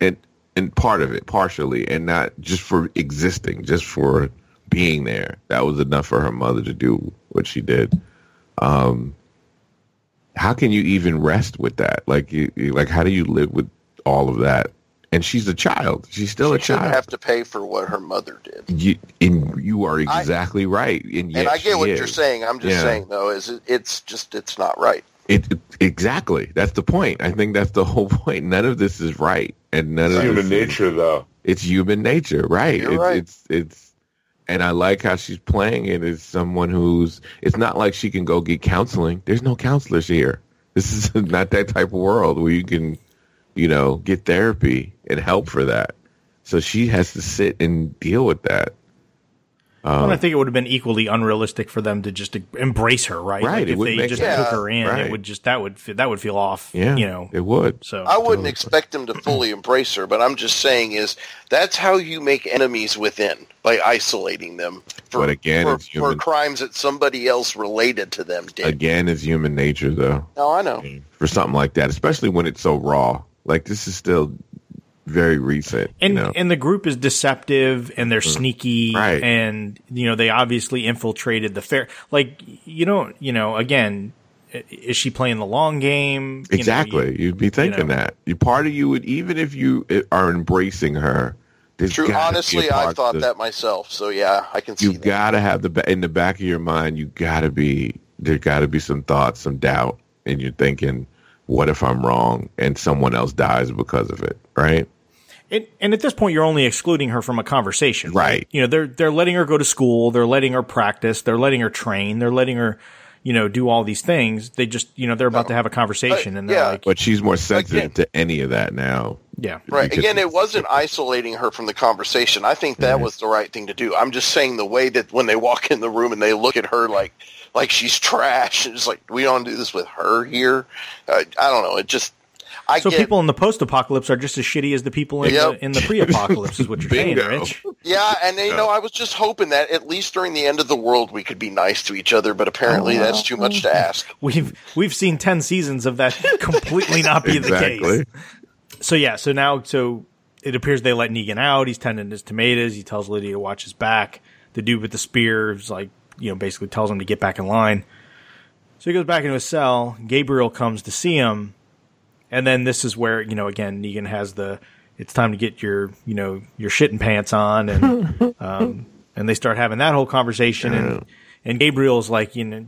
S4: And and part of it partially and not just for existing just for being there. That was enough for her mother to do what she did. Um how can you even rest with that? Like you, like how do you live with all of that and she's a child she's still a
S5: she shouldn't
S4: child
S5: have to pay for what her mother did.
S4: you, and you are exactly right and,
S5: and
S4: yet
S5: I get
S4: she
S5: what
S4: is.
S5: you're saying. I'm just
S4: Yeah.
S5: saying though, is it, it's just it's not right.
S4: It, it- exactly. That's the point. I think that's the whole point. None of this is right, and none
S3: It's
S4: of
S3: human
S4: this is-
S3: nature, though.
S4: it's human nature, right?
S5: You're
S4: it's,
S5: right.
S4: It's it's, and I like how she's playing it as someone who's. It's not like she can go get counseling. There's no counselors here. This is not that type of world where you can, you know, get therapy and help for that. So she has to sit and deal with that.
S2: Well,
S4: Um,
S2: I think it would have been equally unrealistic for them to just embrace her, right?
S4: Right,
S2: Like if they
S4: make
S2: just
S5: sense.
S2: took her in,
S4: Right.
S2: it would just that would that would feel off.
S4: Yeah,
S2: you know.
S4: it would.
S2: So
S5: I wouldn't
S4: Totally.
S5: expect them to fully embrace her, but I'm just saying is that's how you make enemies within by isolating them for
S4: But again,
S5: for,
S4: it's
S5: for crimes that somebody else related to them did.
S4: Again, is human nature, though.
S5: No, I know.
S4: for something like that, especially when it's so raw. Like this is still very recent.
S2: and
S4: you know?
S2: and the group is deceptive and they're sneaky
S4: Mm. Right.
S2: and you know they obviously infiltrated the fair like you don't you know again is she playing the long game You know,
S4: exactly.
S2: you-
S4: you, would be thinking
S2: know.
S4: that. You part of you would even if you are embracing her. there's
S5: True.
S4: gotta be a
S5: Honestly, I thought
S4: to-
S5: that myself. So yeah, I can see
S4: You
S5: that.
S4: got to have the ba- in the back of your mind. You got to be there. Got to be some thoughts, some doubt, and you're thinking, "What if I'm wrong and someone else dies because of it?" Right?
S2: And, and at this point, you're only excluding her from a conversation,
S4: Right.
S2: You know, they're they're letting her go to school, they're letting her practice, they're letting her train, they're letting her, you know, do all these things. They just, you know, they're about to have a conversation, uh, and they're
S5: yeah.
S2: like,
S4: But she's more sensitive
S5: Again-
S4: to any of that now.
S2: yeah,
S5: Right. Again, it wasn't isolating her from the conversation. I think that was the right thing to do. I'm just saying the way that when they walk in the room and they look at her like like she's trash, it's like we don't do this with her here. Uh, I don't know. It just I
S2: So
S5: get
S2: people in the post-apocalypse are just as shitty as the people in
S5: Yep.
S2: the in the pre-apocalypse, is what you're saying,
S4: Bingo.
S2: Rich.
S5: yeah, and you know I was just hoping that at least during the end of the world we could be nice to each other, but apparently that's too much to ask.
S2: We've we've seen ten seasons of that completely not be the case. So yeah, so now so it appears they let Negan out. He's tending his tomatoes. He tells Lydia to watch his back. The dude with the spear is like you know basically tells him to get back in line. So he goes back into his cell. Gabriel comes to see him, and then this is where you know again Negan has the it's time to get your you know your shitting pants on. And um, and they start having that whole conversation. And and Gabriel's like you know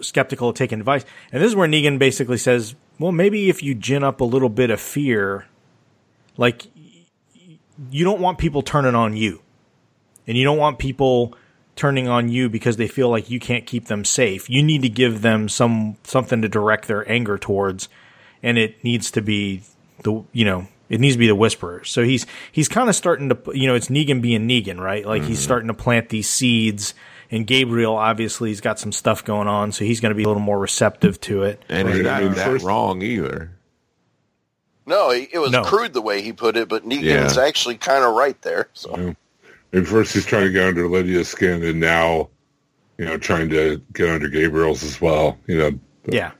S2: skeptical of taking advice. And this is where Negan basically says well maybe if you gin up a little bit of fear like you don't want people turning on you. And you don't want people turning on you because they feel like you can't keep them safe. You need to give them some something to direct their anger towards, and it needs to be the you know it needs to be the whisperer. So he's he's kind of starting to you know it's Negan being Negan, right? Like he's mm-hmm. starting to plant these seeds. And Gabriel obviously he's got some stuff going on, so he's going to be a little more receptive to it.
S4: And he's not that wrong either.
S5: No, it it was
S2: No.
S5: crude the way he put it, but Negan's
S4: Yeah.
S5: actually kind of right there. So
S3: Yeah. And first he's trying to get under Lydia's skin, and now, you know, trying to get under Gabriel's as well. You know,
S2: Yeah,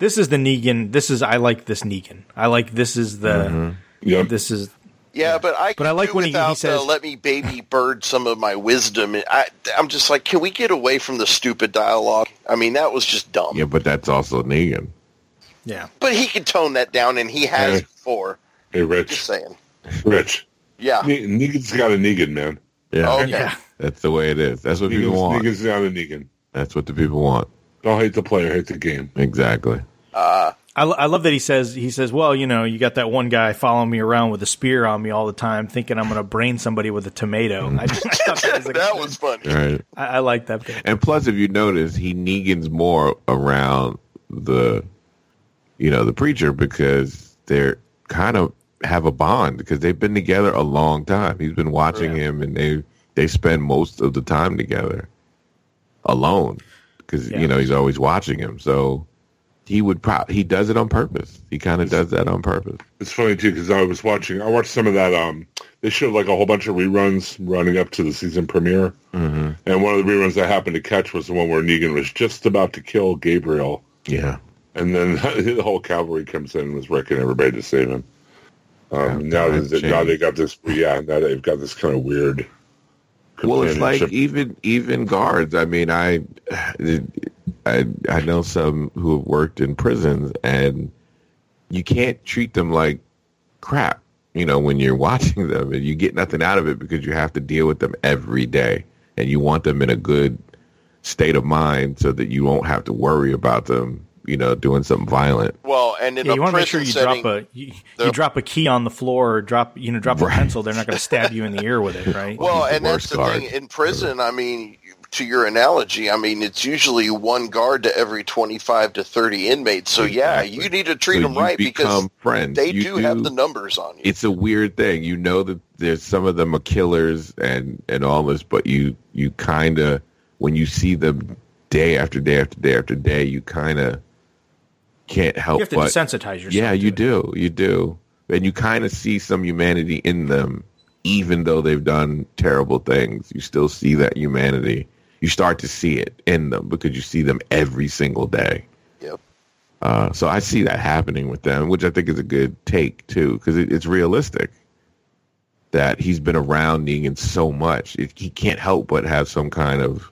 S2: this is the Negan. This is I like this Negan. I like this is the
S3: mm-hmm. Yeah.
S2: this is
S5: Yeah, but I.
S2: But I like
S5: do
S2: when he- he
S5: without the
S2: says-
S5: "Let me baby bird some of my wisdom." I, I'm just like, can we get away from the stupid dialogue? I mean, that was just dumb.
S4: Yeah, but that's also Negan.
S2: yeah.
S5: But he can tone that down, and he has
S3: Yeah.
S5: before.
S3: hey,
S5: Just
S3: Rich,
S5: saying.
S3: Rich,
S5: Yeah.
S3: Ne- Negan's got a Negan, man.
S4: Yeah,
S5: Okay.
S2: Yeah.
S4: that's the way it is. That's what people want.
S3: Negan's got a Negan.
S4: That's what the people want.
S3: Don't hate the player, hate the game.
S4: Exactly.
S5: Uh,
S2: I, I love that he says he says, well, you know, you got that one guy following me around with a spear on me all the time, thinking I'm going to brain somebody with a tomato. I, I thought that was, like,
S5: that was funny.
S4: All right.
S2: I, I like that. Bit.
S4: And plus, if you notice, he Negan's more around the, you know, the preacher because they're kind of have a bond because they've been together a long time. He's been watching him, and they they spend most of the time together, alone, because
S2: Yeah.
S4: you know he's always watching him. So he would pro- he does it on purpose. He kind of does that on purpose.
S3: It's funny too because I was watching. I watched some of that. Um, they showed like a whole bunch of reruns running up to the season premiere, mm-hmm. and one of the reruns I happened to catch was the one where Negan was just about to kill Gabriel,
S4: Yeah.
S3: and then the whole cavalry comes in and was wrecking everybody to save him. Um, now, that, now they got this. Yeah, now they've got this kind of weird.
S4: Well, it's like even even guards. I mean, I, I I know some who have worked in prisons, and you can't treat them like crap. You know, when you're watching them, and you get nothing out of it because you have to deal with them every day, and you want them in a good state of mind so that you won't have to worry about them. You know, doing something violent.
S5: Well, and in
S2: Yeah,
S5: a
S2: you want to make sure you
S5: setting,
S2: drop a you, you drop a key on the floor or drop you know drop a pencil. They're not going to stab you in the ear with it, right?
S5: Well,
S4: the
S5: and that's the
S4: guard.
S5: thing. In prison, I mean, to your analogy, I mean, it's usually one guard to every 25 to 30 inmates. So, yeah,
S4: Exactly.
S5: you need to treat
S4: So
S5: them right because
S4: friends.
S5: they
S4: You
S5: do, have the numbers on you.
S4: it's a weird thing. You know that there's some of them are killers and and all this, but you you kind of when you see them day after day after day after day, you kind of can't help
S2: you have to
S4: but
S2: desensitize yourself.
S4: yeah,
S2: to
S4: you
S2: it.
S4: do, you do, and you kind of see some humanity in them, even though they've done terrible things. You still see that humanity. You start to see it in them because you see them every single day.
S5: Yep.
S4: Uh, so I see that happening with them, which I think is a good take too, because it, it's realistic that he's been around Negan so much. It, he can't help but have some kind of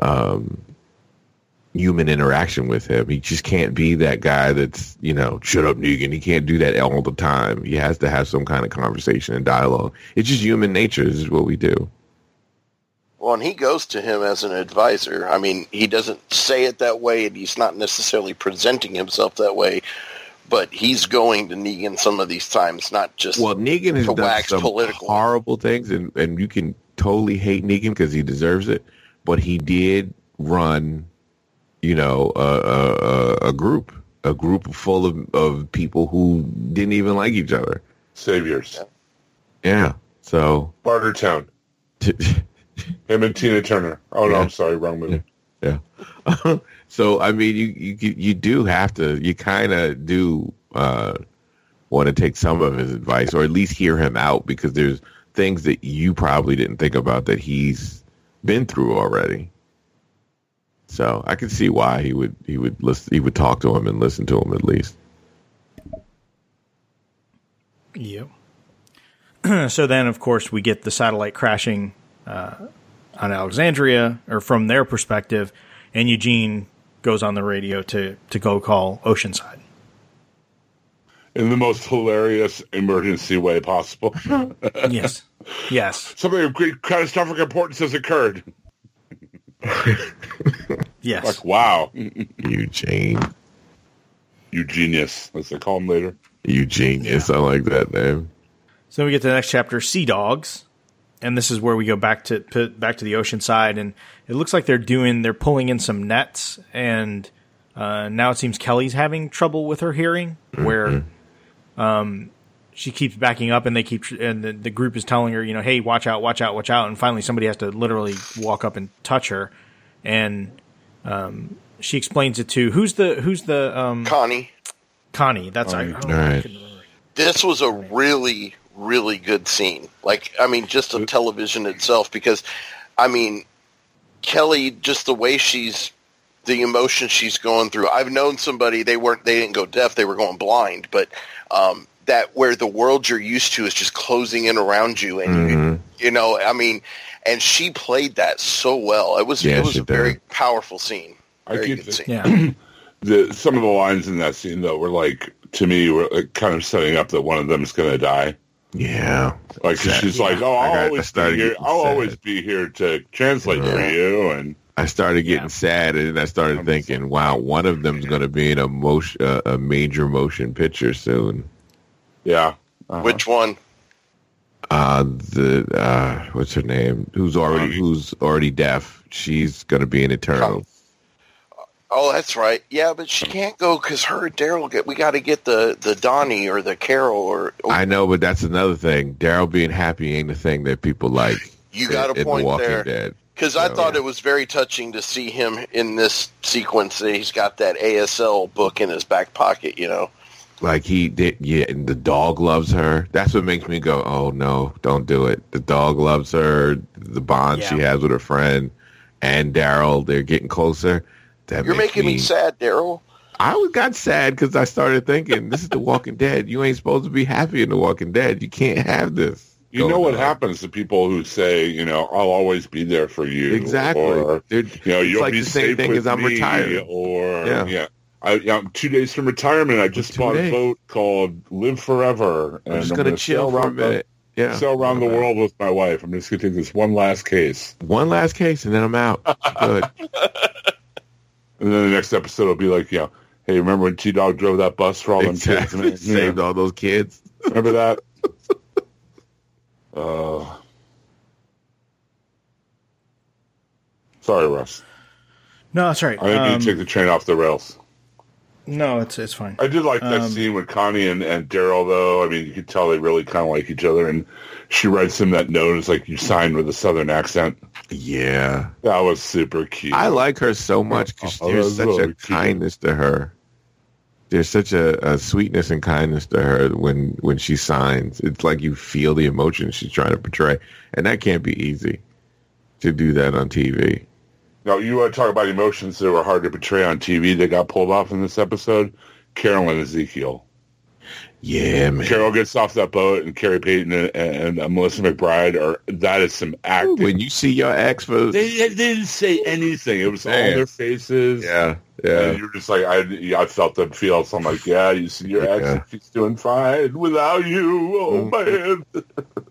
S4: um, human interaction with him. He just can't be that guy that's, you know, shut up, Negan. He can't do that all the time. He has to have some kind of conversation and dialogue. It's just human nature. This is what we do.
S5: Well, and he goes to him as an advisor. I mean, he doesn't say it that way, and he's not necessarily presenting himself that way. but he's going to Negan some of these times, not just
S4: Well, Negan has
S5: to
S4: done
S5: wax
S4: some
S5: political.
S4: horrible things, and, and you can totally hate Negan because he deserves it. But he did run, you know, a, a, a- group, a group full of, of people who didn't even like each other.
S3: Saviors.
S4: Yeah. So,
S3: Bartertown. Him and Tina Turner. Oh no,
S4: Yeah.
S3: I'm sorry, wrong movie.
S4: yeah. so I mean, you you you do have to, you kind of do uh, want to take some of his advice, or at least hear him out, because there's things that you probably didn't think about that he's been through already. So I can see why he would he would listen, he would talk to him and listen to him at least.
S2: Yep. so then, of course, we get the satellite crashing uh, on Alexandria, or from their perspective, and Eugene goes on the radio to to go call Oceanside.
S3: In the most hilarious emergency way possible.
S2: yes, yes,
S3: Something of great catastrophic importance has occurred.
S2: yes.
S3: Like, wow.
S4: Eugene,
S3: You genius, as they call him later.
S4: Eugene, yes, I like that name.
S2: So we get to the next chapter, Sea Dogs, and this is where we go back to back to the ocean side, and it looks like they're doing they're pulling in some nets, and uh, now it seems Kelly's having trouble with her hearing, where um, she keeps backing up, and they keep and the, the group is telling her, you know, hey, watch out, watch out, watch out, and finally somebody has to literally walk up and touch her, and um, she explains it to who's the who's the um,
S5: Connie.
S2: Connie. That's I, oh,
S4: All right.
S2: I.
S5: This was a really, really good scene. Like, I mean, just of television itself, because, I mean, Kelly, just the way she's, the emotion she's going through. I've known somebody they weren't, they didn't go deaf, they were going blind, but um, that where the world you're used to is just closing in around you, and you, you know, I mean, and she played that so well. It was,
S4: Yeah,
S5: it was
S4: she
S5: a very powerful scene.
S3: I
S5: Very
S3: keep
S5: good scene.
S2: Yeah.
S3: The, some of the lines in that scene, though, were like, to me, were like, kind of setting up that one of them is going to die.
S4: Yeah,
S3: Like she's like, "Oh,
S4: I
S3: I'll
S4: got-
S3: always be here. I'll
S4: sad.
S3: always be here to translate for you." And
S4: I started getting
S2: Yeah.
S4: sad, and I started
S3: I'm
S4: thinking, "Wow, one of them's going to be in a motion, uh, a major motion picture soon."
S3: yeah, uh-huh.
S5: Which one?
S4: Uh, the uh, what's her name? Who's already who's already deaf? She's to be in Eternal.
S5: Oh, that's right. Yeah, but she can't go because her and Daryl get. We got to get the the Donnie or the Carol or.
S4: I know, but that's another thing. Daryl being happy ain't the thing that people like.
S5: You got
S4: in-
S5: a point
S4: Walking
S5: there. Because I thought it was very touching to see him in this sequence. That he's got that ASL book in his back pocket. You know.
S4: Like he did, yeah. And the dog loves her. That's what makes me go, "Oh no, don't do it." The dog loves her. The bond she has with her friend and Daryl, they're getting closer. That
S5: You're making me sad, Daryl.
S4: I was got sad because I started thinking, "This is The Walking Dead. You ain't supposed to be happy in The Walking Dead. You can't have this."
S3: you know what
S4: on."
S3: happens to people who say, "You know, I'll always be there for you."
S4: Exactly.
S3: Or,
S4: They're-
S3: you know,
S4: it's
S3: you'll
S4: like
S3: be
S4: the same
S3: safe
S4: thing as I'm retired.
S3: Or
S4: Yeah.
S3: yeah, I, yeah, I'm two days from retirement. I just
S4: two
S3: bought
S4: days.
S3: a boat called Live Forever. And I'm
S4: just gonna
S3: gonna
S4: chill
S3: sail
S4: for a
S3: around the-
S4: minute. Yeah,
S3: Sail around the world with my wife. I'm just gonna take this one last case,
S4: One last case, and then I'm out. Good.
S3: and then the next episode will be like, you know, hey, remember when T Dog drove that bus for all them kids? man?
S4: Saved
S3: Yeah.
S4: all those kids.
S3: Remember that? uh, sorry, Russ.
S2: No, that's right.
S3: I didn't mean
S2: Um,
S3: to take the train off the rails.
S2: No, it's it's fine.
S3: I did like that
S2: um,
S3: scene with Connie and, and Daryl, though. I mean, you could tell they really kind of like each other. And she writes him that note. It's like you signed with a southern accent.
S4: Yeah,
S3: That was super cute.
S4: I like her so much because
S3: Oh,
S4: there's such
S3: really
S4: a
S3: cute.
S4: kindness to her. There's such a, a sweetness and kindness to her when when she signs. It's like you feel the emotion she's trying to portray, and that can't be easy to do that on TV.
S3: Now, you want to talk about emotions that were hard to portray on TV that got pulled off in this episode? Carol and Ezekiel.
S4: Yeah, man.
S3: Carol gets off that boat, and Khary Payton and, and, uh, Melissa McBride are. That is some acting.
S4: When you see your ex for
S3: they, they didn't say anything. It was all their faces.
S4: yeah,
S3: And
S4: yeah,
S3: you're just like, I, I felt them feel. So I'm like, yeah, you see your ex,
S4: Yeah.
S3: she's doing fine without you. Oh, man.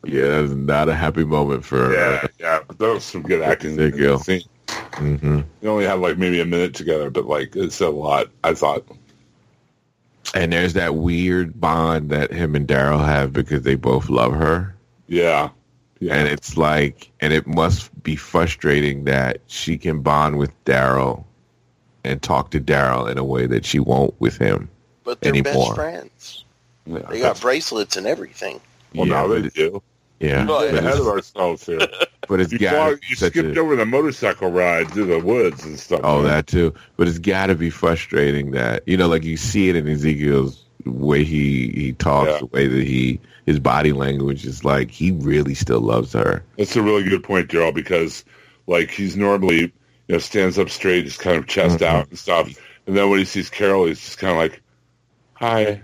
S4: yeah, that's not a happy moment for
S3: Yeah,
S4: her.
S3: yeah. That was some good acting.
S4: There you go.
S3: Scene.
S4: hmm
S3: They only had like maybe a minute together, but like it's a lot, I thought.
S4: And there's that weird bond that him and Daryl have because they both love her.
S3: Yeah. Yeah.
S4: And it's like, and it must be frustrating that she can bond with Daryl and talk to Daryl in a way that she won't with him.
S5: But they're
S4: Anymore.
S5: best friends.
S3: yeah.
S5: They got bracelets and everything.
S3: well,
S4: yeah,
S3: now they do.
S4: Yeah,
S5: But-
S4: but
S3: Ahead of ourselves here.
S4: but it's
S3: You,
S4: got
S3: you skipped
S4: a,
S3: over the motorcycle ride through the woods and stuff.
S4: Oh,
S3: man.
S4: that too. But it's got to be frustrating that you know, like you see it in Ezekiel's way he he talks,
S3: Yeah.
S4: the way that he his body language is like he really still loves her.
S3: That's a really good point, Daryl, because like he's normally you know stands up straight, just kind of chest
S4: Mhm.
S3: out and stuff, and then when he sees Carol, he's just kind of like, "Hi,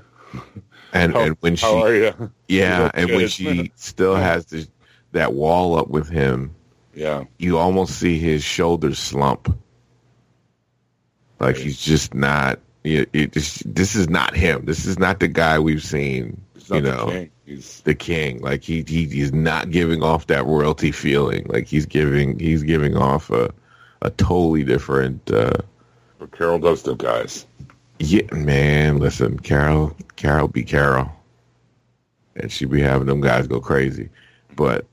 S4: And
S3: how,
S4: and when she
S3: how are you?"
S4: yeah, and when she still has this that wall up with him,
S3: Yeah,
S4: you almost see his shoulders slump. Like he's just not. It, it just, this is not him. This is not the guy we've seen. You know,
S3: the king. He's
S4: the king. Like he he he's not giving off that royalty feeling. Like he's giving he's giving off a a totally different. uh
S3: Carol does to guys.
S4: Yeah, man. Listen, Carol, Carol be Carol, and she be having them guys go crazy. But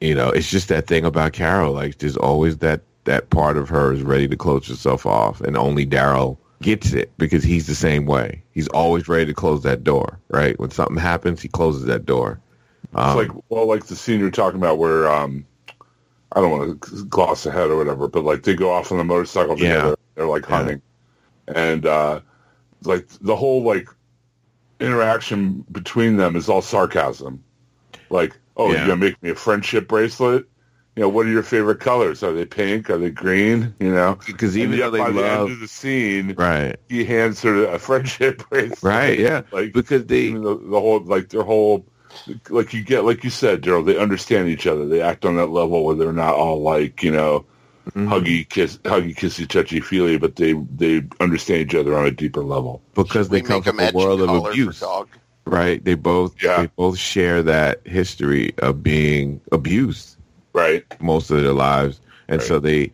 S4: you know, it's just that thing about Carol. Like there's always that that part of her is ready to close herself off, and only Daryl gets it because he's the same way. He's always ready to close that door. Right when something happens, he closes that door. Um,
S3: It's like well, like the scene you're talking about where um, I don't want to gloss ahead or whatever, but like they go off on the motorcycle
S4: Yeah.
S3: They're like
S4: Yeah.
S3: hunting, and uh, like the whole like interaction between them is all sarcasm. Like, oh,
S4: Yeah.
S3: you gonna make me a friendship bracelet? You know, what are your favorite colors? Are they pink? Are they green? You know,
S4: because even though they
S3: by the end of the scene,
S4: right,
S3: he hands her a friendship bracelet.
S4: right, yeah,
S3: Like
S4: because they
S3: the, the whole like their whole like you get like you said daryl they understand each other they act on that level where they're not all like you know
S4: Mhm.
S3: huggy kiss huggy kissy touchy feely but they they understand each other on a deeper level
S4: because they
S5: We
S4: come from a world of abuse.
S5: dog.
S4: right? They both
S3: Yeah.
S4: they both share that history of being abused
S3: right
S4: most of their lives, and so they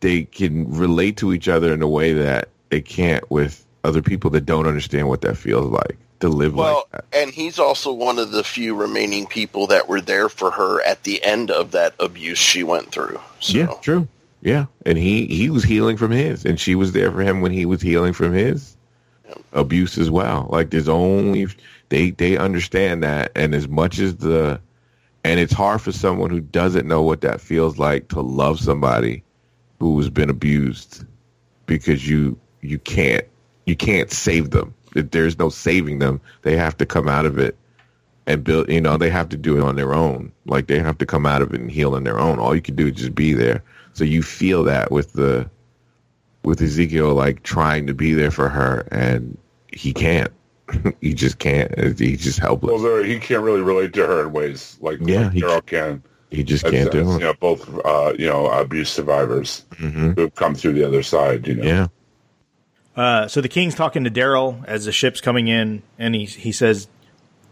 S4: they can relate to each other in a way that they can't with other people that don't understand what that feels like to live
S5: Well,
S4: like that.
S5: and he's also one of the few remaining people that were there for her at the end of that abuse she went through. So,
S4: Yeah, true. Yeah, and he he was healing from his, and she was there for him when he was healing from his abuse as well. Like there's only they they understand that, and as much as the and it's hard for someone who doesn't know what that feels like to love somebody who's been abused because you you can't you can't save them. There's no saving them. They have to come out of it and build. You know, they have to do it on their own. Like they have to come out of it and heal on their own. All you can do is just be there. So you feel that with the with Ezekiel, like trying to be there for her, and he can't. he just can't. He's just
S3: well
S4: helpless.
S3: there, he can't really relate to her in ways like,
S4: Yeah,
S3: like
S4: he
S3: daryl can
S4: He just can't
S3: as,
S4: do
S3: you
S4: it.
S3: know both uh you know abuse survivors
S4: hmm
S3: who've come through the other side you know
S4: Yeah.
S2: Uh, so the king's talking to Daryl as the ship's coming in, and he he says,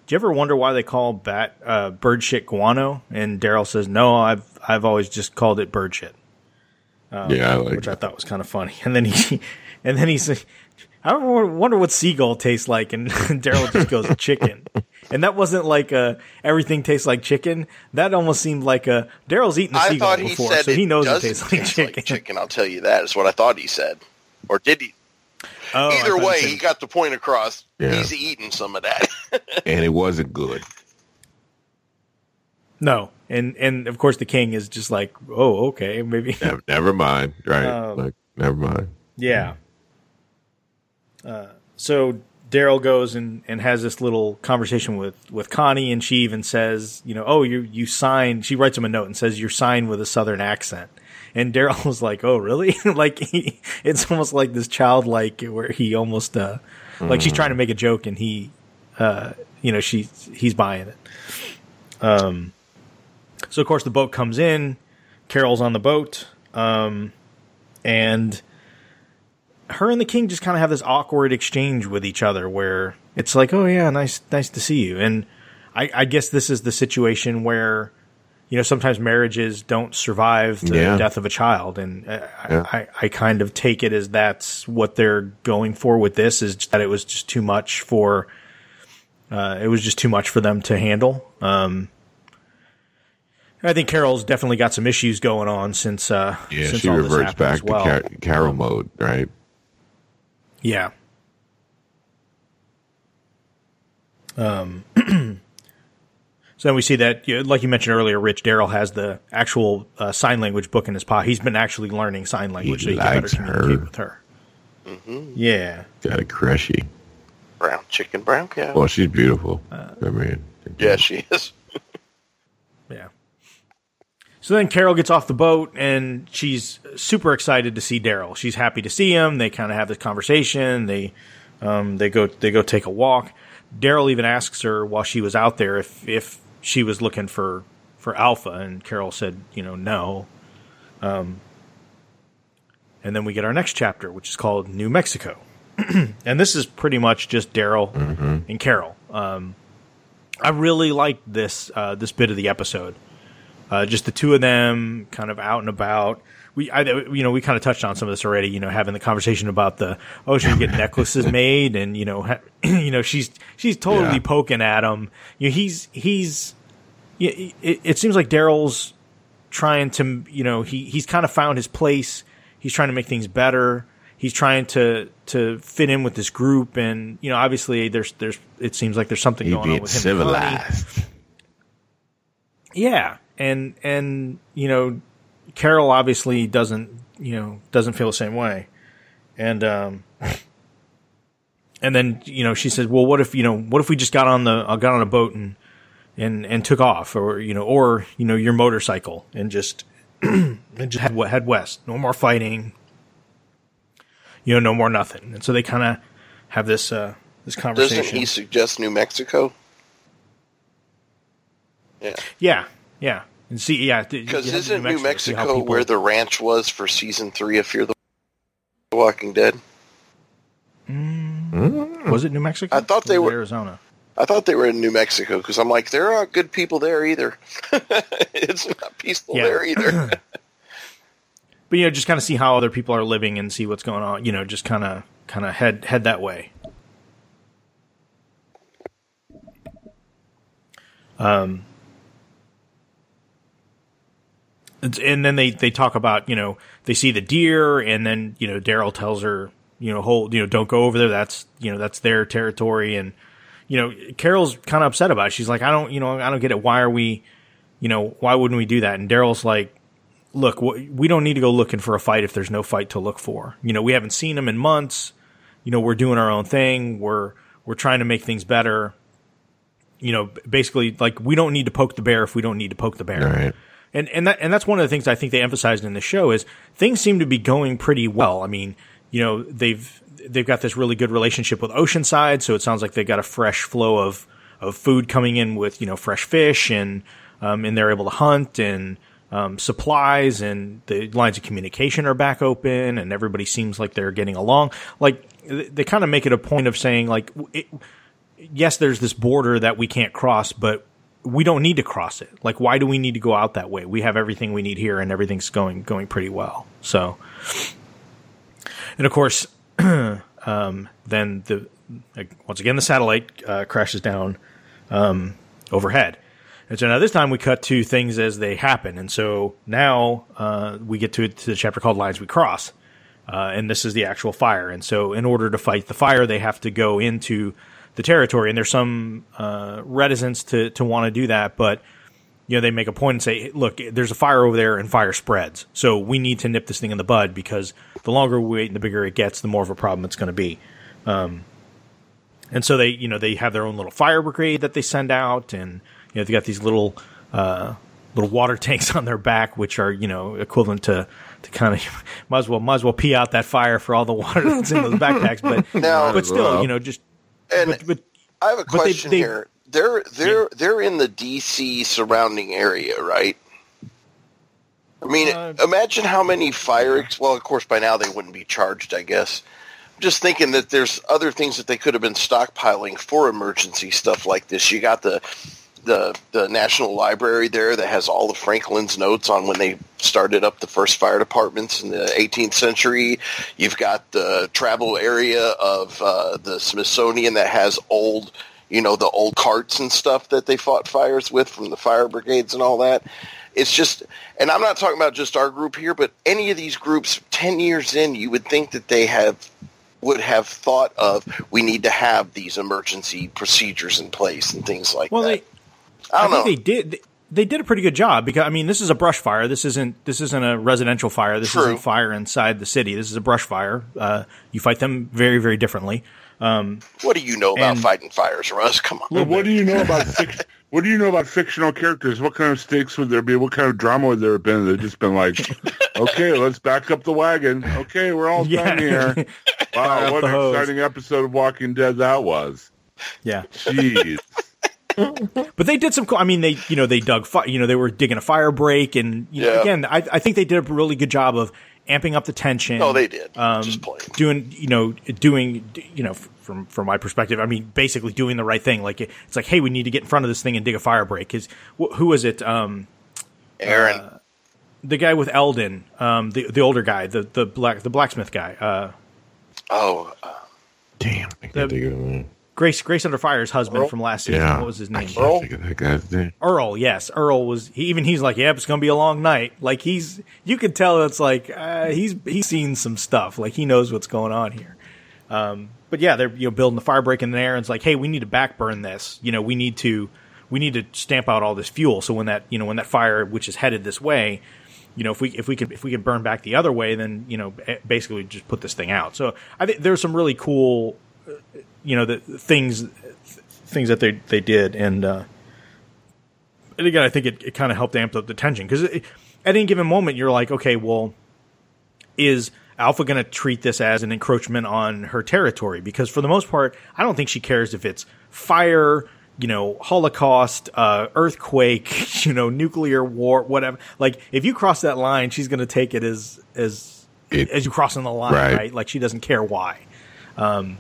S2: "Do you ever wonder why they call bat uh, bird shit guano?" And Daryl says, "No, I've I've always just called it bird shit," Um,
S4: yeah, I like
S2: which I thought was kind of funny. And then he and then he's like, "I wonder wonder what seagull tastes like," and Daryl just goes, "Chicken." And that wasn't like a everything tastes like chicken. That almost seemed like a Daryl's eaten a
S5: I
S2: seagull
S5: thought he
S2: before,
S5: said
S2: so he knows it
S5: doesn't
S2: tastes like
S5: taste
S2: chicken.
S5: chicken. I'll tell you that is what I thought he said, or did he?
S2: Oh,
S5: Either way,
S2: said-
S5: he got the point across.
S4: Yeah.
S5: He's eating some of that.
S4: and it wasn't good.
S2: no, and and of course the king is just like, oh, okay, maybe.
S4: Never, never mind. Right.
S2: Um,
S4: like, never mind.
S2: Yeah. Uh, so Daryl goes and, and has this little conversation with, with Connie, and she even says, you know, oh, you you signed. She writes him a note and says you're signed with a southern accent. And Daryl was like, "Oh, really?" like he, it's almost like this childlike where he almost uh, like she's trying to make a joke, and he, uh, you know, she he's buying it. Um, so of course the boat comes in. Carol's on the boat, um, and her and the king just kind of have this awkward exchange with each other where it's like, oh yeah, nice, nice to see you. And I, I guess this is the situation where you know sometimes marriages don't survive the
S4: Yeah.
S2: death of a child, and uh,
S4: Yeah.
S2: I, I kind of take it as that's what they're going for with this is that it was just too much for uh, it was just too much for them to handle. Um, I think Carol's definitely got some issues going on since uh,
S4: Yeah,
S2: since
S4: she
S2: all
S4: reverts
S2: happened
S4: back
S2: well.
S4: to Car- Carol mode, right?
S2: Yeah. Um, so then we see that, you know, like you mentioned earlier, Rich Daryl has the actual uh, sign language book in his pocket. He's been actually learning sign language
S4: He
S2: so he can better
S4: likes
S2: communicate
S4: her.
S2: with her. Yeah.
S4: Got a crushy.
S5: Brown chicken, brown cow.
S4: Well, she's beautiful.
S2: Uh,
S4: I mean,
S5: yeah, she is.
S2: Yeah. So then Carol gets off the boat and she's super excited to see Daryl. She's happy to see him. They kind of have this conversation. They um, they go they go take a walk. Daryl even asks her while she was out there if if she was looking for for Alpha, and Carol said, you know, no. Um, and then we get our next chapter, which is called New Mexico, and this is pretty much just Daryl and Carol. Um, I really liked this uh, this bit of the episode. Uh, just the two of them, kind of out and about. We, I, you know, we kind of touched on some of this already. You know, having the conversation about the oh, should we get necklaces made, and you know, ha- you know, she's she's totally
S4: Yeah.
S2: poking at him. You know, he's he's. yeah, It, it seems like Daryl's trying to, you know, he he's kind of found his place. He's trying to make things better. He's trying to to fit in with this group, and you know, obviously, there's there's it seems like there's something
S4: he
S2: going on with him.
S4: civilized.
S2: Yeah, and and you know, Carol obviously doesn't you know doesn't feel the same way, and um, and then you know she says, well, what if you know what if we just got on the uh, got on a boat and and and took off, or you know, or you know your motorcycle and just and just head head west, no more fighting, you know, no more nothing, and so they kind of have this uh this conversation.
S5: Doesn't he suggest New Mexico? Yeah,
S2: Yeah, yeah. And see, yeah,
S5: because
S2: yeah,
S5: isn't New
S2: see
S5: Mexico,
S2: people-
S5: where the ranch was for season three of Fear the Walking Dead?
S2: was it New Mexico?
S5: I thought they
S2: Or was it
S5: were-
S2: Arizona.
S5: I thought they were in New Mexico because I'm like, there aren't good people there either. it's not peaceful
S2: Yeah.
S5: there either.
S2: But you know, just kind of see how other people are living and see what's going on. You know, just kind of kind of head head that way. Um, it's, and then they they talk about you know they see the deer, and then you know Daryl tells her you know hold you know don't go over there. That's you know that's their territory, and you know Carol's kind of upset about it. She's like, I don't you know I don't get it. Why are we you know why wouldn't we do that? And Daryl's like look, we don't need to go looking for a fight if there's no fight to look for. You know, we haven't seen him in months. You know, we're doing our own thing. We're we're trying to make things better. You know, basically, like we don't need to poke the bear if we don't need to poke the bear.
S4: Right.
S2: And and that and that's one of the things I think they emphasized in the show is things seem to be going pretty well. I mean, you know, they've they've got this really good relationship with Oceanside, so it sounds like they've got a fresh flow of of food coming in with you know fresh fish and um, and they're able to hunt and um, supplies and the lines of communication are back open and everybody seems like they're getting along. Like they, kind of make it a point of saying like, it, yes, there's this border that we can't cross, but we don't need to cross it. Like, why do we need to go out that way? We have everything we need here, and everything's going going pretty well. So, and of course, um, then the like, once again the satellite uh, crashes down um, overhead. And so now this time we cut to things as they happen, and so now uh, we get to, to the chapter called "Lines We Cross," uh, and this is the actual fire. And so, in order to fight the fire, they have to go into the territory, and there's some uh, reticence to to want to do that, but you know they make a point and say, "Look, there's a fire over there, and fire spreads, so we need to nip this thing in the bud because the longer we wait and the bigger it gets, the more of a problem it's going to be." Um, and so they, you know, they have their own little fire brigade that they send out, and you know they got these little uh, little water tanks on their back, which are you know equivalent to to kind of might as well might as well pee out that fire for all the water that's in those backpacks, but
S5: Now-
S2: but still,
S4: well.
S2: you know, just
S5: And
S2: but, but
S5: I have a
S2: But they-
S5: question
S2: they-
S5: here. They're they're they're in the DC surrounding area, right? I mean,
S2: Uh,
S5: imagine how many fire. Ex- well, of course, by now they wouldn't be charged. I guess. I'm just thinking that there's other things that they could have been stockpiling for emergency stuff like this. You got the the the National Library there that has all of Franklin's notes on when they started up the first fire departments in the 18th century. You've got the travel area of uh, the Smithsonian that has old, you know, the old carts and stuff that they fought fires with from the fire brigades and all that. It's just, and I'm not talking about just our group here, but any of these groups, 10 years in, you would think that they have would have thought of we need to have these emergency procedures in place and things like
S2: Well,
S5: that.
S2: they
S5: I
S2: I
S5: don't know.
S2: think they did. They did a pretty good job because I mean, this is a brush fire. This isn't this isn't a residential fire. This
S5: True.
S2: isn't fire inside the city. This is a brush fire. Uh, you fight them very very differently.
S5: what do you know about
S2: and-
S5: fighting fires, Russ? Come on.
S3: Well, what do you know about fic- what do you know about fictional characters? What kind of stakes would there be? What kind of drama would there have been? They've just been like, okay, let's back up the wagon. Okay, we're all
S2: Yeah.
S3: done here. Wow, what an
S2: hose.
S3: exciting episode of Walking Dead that was.
S2: Yeah,
S3: Jeez.
S2: but they did some. cool I mean, they you know they dug. Fi- you know they were digging a fire break, and you know,
S5: Yeah.
S2: again, I, I think they did a really good job of amping up the tension.
S5: Oh, they did.
S2: Um,
S5: Just plain.
S2: doing you know doing you know from from my perspective i mean basically doing the right thing like it's like hey we need to get in front of this thing and dig a fire break is wh- who was it um
S5: Aaron,
S2: uh, the guy with eldon um the the older guy the the black the blacksmith guy uh
S5: oh, uh,
S4: Damn, I can't
S2: The-
S4: think of the name.
S2: Grace grace under fire's husband
S3: Earl?
S2: from last season
S4: Yeah,
S2: what was his name
S4: can't
S5: Earl?
S4: think of that guy's name.
S2: Earl, yes, Earl was. He, even he's like, "Yep, it's gonna be a long night." Like he's, you could tell it's like uh, he's he's seen some stuff. Like he knows what's going on here. Um, but yeah, they're you know building the fire break in there, and it's like, hey, we need to backburn this. You know, we need to we need to stamp out all this fuel. So when that you know when that fire, which is headed this way, you know, if we if we could if we could burn back the other way, then you know eh, basically just put this thing out. So I think there's some really cool, uh, you know, the things things that they they did, and uh, and again, I think it, it kind of helped amp up the tension because at any given moment, you're like, okay, well, is Alpha going to treat this as an encroachment on her territory? Because for the most part, I don't think she cares if it's fire, you know, Holocaust, uh, earthquake, you know, nuclear war, whatever. Like, if you cross that line, she's going to take it as as
S4: It-
S2: as you crossing the line,
S4: Right.
S2: right? Like she doesn't care why. Um,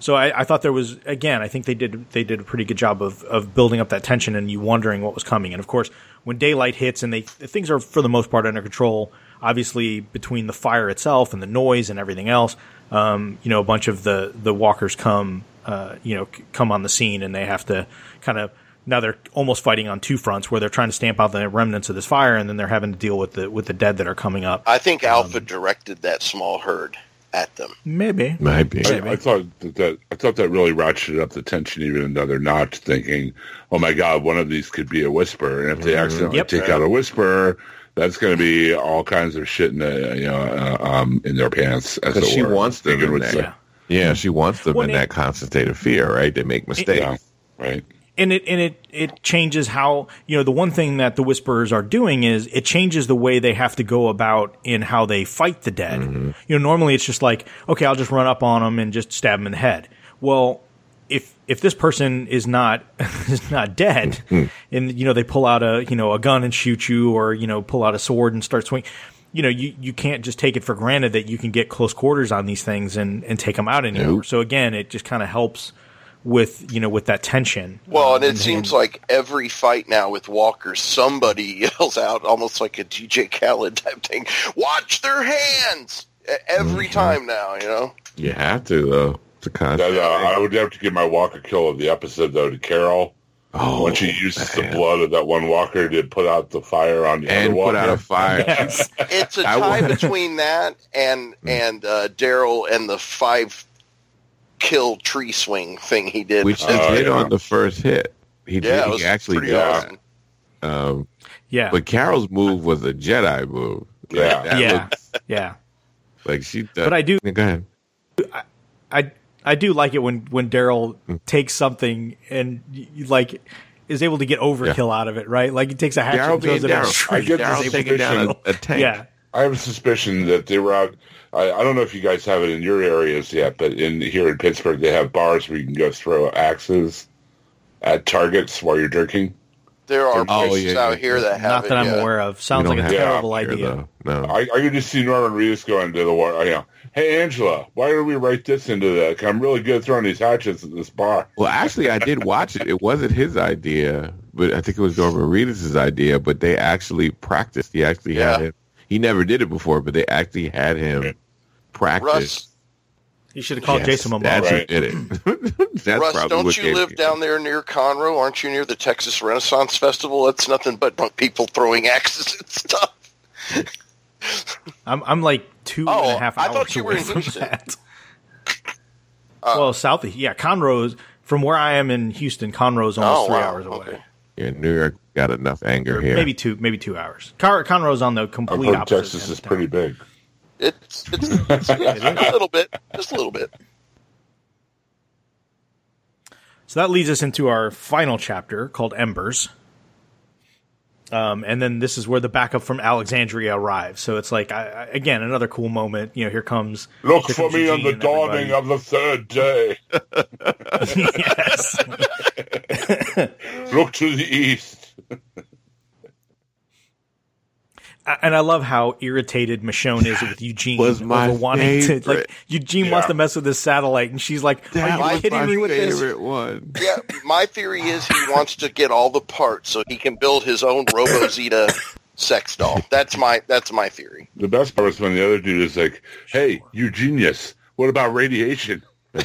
S2: so I, I thought there was again. I think they did they did a pretty good job of of building up that tension and you wondering what was coming. And of course, when daylight hits and they things are for the most part under control. Obviously, between the fire itself and the noise and everything else, um, you know, a bunch of the the walkers come, uh, you know, c- come on the scene and they have to kind of now they're almost fighting on two fronts where they're trying to stamp out the remnants of this fire and then they're having to deal with the with the dead that are coming up.
S5: I think
S2: Um,
S5: Alpha directed that small herd at them.
S2: Maybe,
S4: Might be.
S2: Maybe.
S3: I, I thought that, that I thought that really ratcheted up the tension even another notch. Thinking, oh my god, one of these could be a whisper, and if they accidentally
S2: Yep.
S3: take out a whisper, that's going to be all kinds of shit in the, you know uh, um, in their pants. As
S4: Because
S3: it
S4: she
S3: were.
S4: wants them in
S3: would
S4: there.
S2: Yeah.
S4: Yeah, she wants them
S2: Well,
S4: in
S2: it-
S4: that constant state of fear, right? They make mistakes.
S3: Yeah, right.
S2: And it and it it changes how you know the one thing that the whisperers are doing is it changes the way they have to go about in how they fight the dead. Mm-hmm. You know, normally it's just like okay, I'll just run up on them and just stab them in the head. Well, if if this person is not is not dead, mm-hmm. and you know they pull out a you know a gun and shoot you, or you know pull out a sword and start swinging. You know, you, you can't just take it for granted that you can get close quarters on these things and, and take them out anymore.
S4: Nope.
S2: So again, it just kind of helps with you know with that tension.
S5: Well, and it seems like every fight now with Walker, somebody yells out almost like a DJ Khaled type thing. Watch their hands every
S2: Mm-hmm.
S5: time now. You know.
S4: You have to though. To a constant.
S3: That, uh, I would have to give my Walker kill of the episode though to Carol
S4: oh,
S3: when she uses the blood of that one Walker to put out the fire on the
S4: and
S3: other
S4: put out a fire.
S2: Yes.
S5: It's a tie between that and and uh, Daryl and the five kill tree swing thing he did.
S4: Which he
S3: Oh,
S4: did
S3: yeah.
S4: on the first hit. He
S5: yeah,
S4: did.
S5: it
S4: He actually
S5: pretty
S4: did.
S5: awesome.
S4: Um,
S2: Yeah.
S4: but Carol's move was a Jedi move.
S3: Yeah.
S4: that
S2: yeah.
S4: looks
S2: yeah.
S4: like she. Does.
S2: But I do
S4: Go ahead.
S2: I I do like it when when Daryl
S4: Mm.
S2: takes something and y- y- like is able to get overkill out of it, right? Like he takes a hatchet
S4: Daryl
S2: and throws it at a
S4: Daryl.
S2: tree.
S3: I get
S4: Daryl's taking down a, a tank.
S2: Yeah.
S3: I have a suspicion that they were out. I, I don't know if you guys have it in your areas yet, but in here in Pittsburgh, they have bars where you can go throw axes at targets while you're drinking.
S5: There are
S4: Oh,
S5: places
S4: yeah,
S5: out
S4: yeah.
S5: here that have
S2: Not
S5: it.
S2: that I'm
S5: yeah.
S2: aware of. Sounds like a terrible idea.
S4: though. No.
S3: I, I could just see Norman Reedus going to the war. You know, hey Angela, why don't we write this into that? 'Cause I'm really good at throwing these hatchets at this bar.
S4: Well, actually, I did watch it. It wasn't his idea, but I think it was Norman Reedus' idea. But they actually practiced. He actually had
S5: Yeah.
S4: him. He never did it before, but they actually had him practice.
S5: Russ,
S2: He should have called
S4: Yes,
S2: Jason Momoa.
S4: That's
S3: Right.
S4: who did it. that's
S5: Russ,
S4: probably
S5: don't
S4: what
S5: you
S4: gave
S5: live down there near Conroe? Aren't you near the Texas Renaissance Festival? That's nothing but people throwing axes and stuff.
S2: I'm I'm like two and
S5: Oh,
S2: a half
S5: I
S2: hours
S5: thought you were
S2: away
S5: in
S2: from
S5: Houston.
S2: that.
S5: Uh,
S2: well, south, yeah, Conroe's from where I am in Houston. Conroe's almost
S5: Oh,
S2: three
S5: wow.
S2: hours away.
S5: Okay.
S4: Yeah, New York got enough anger here.
S2: Maybe two, maybe two hours. Con- Conroe's on the
S3: I've
S2: complete
S3: heard
S2: opposite.
S3: Texas
S2: end
S3: is
S2: of town.
S3: pretty big.
S5: It's it's, it's a little bit, just a little bit.
S2: So that leads us into our final chapter called Embers. Um, and then this is where the backup from Alexandria arrives. So it's like, I, I, again, another cool moment. You know, here comes.
S3: Look
S2: here
S3: for
S2: comes
S3: me on the
S2: and everybody.
S3: dawning of the third day.
S2: yes.
S3: Look to the east.
S2: and I love how irritated Michonne is with Eugene
S4: Was my
S2: over wanting to like Eugene wants to mess with his satellite, and she's like,
S4: That
S2: "Are you kidding
S4: my
S2: me with this?"
S4: one.
S5: Yeah, my theory is he wants to get all the parts so he can build his own Robozita sex doll. That's my that's my theory.
S3: The best part is when the other dude is like, "Hey, you genius! What about radiation?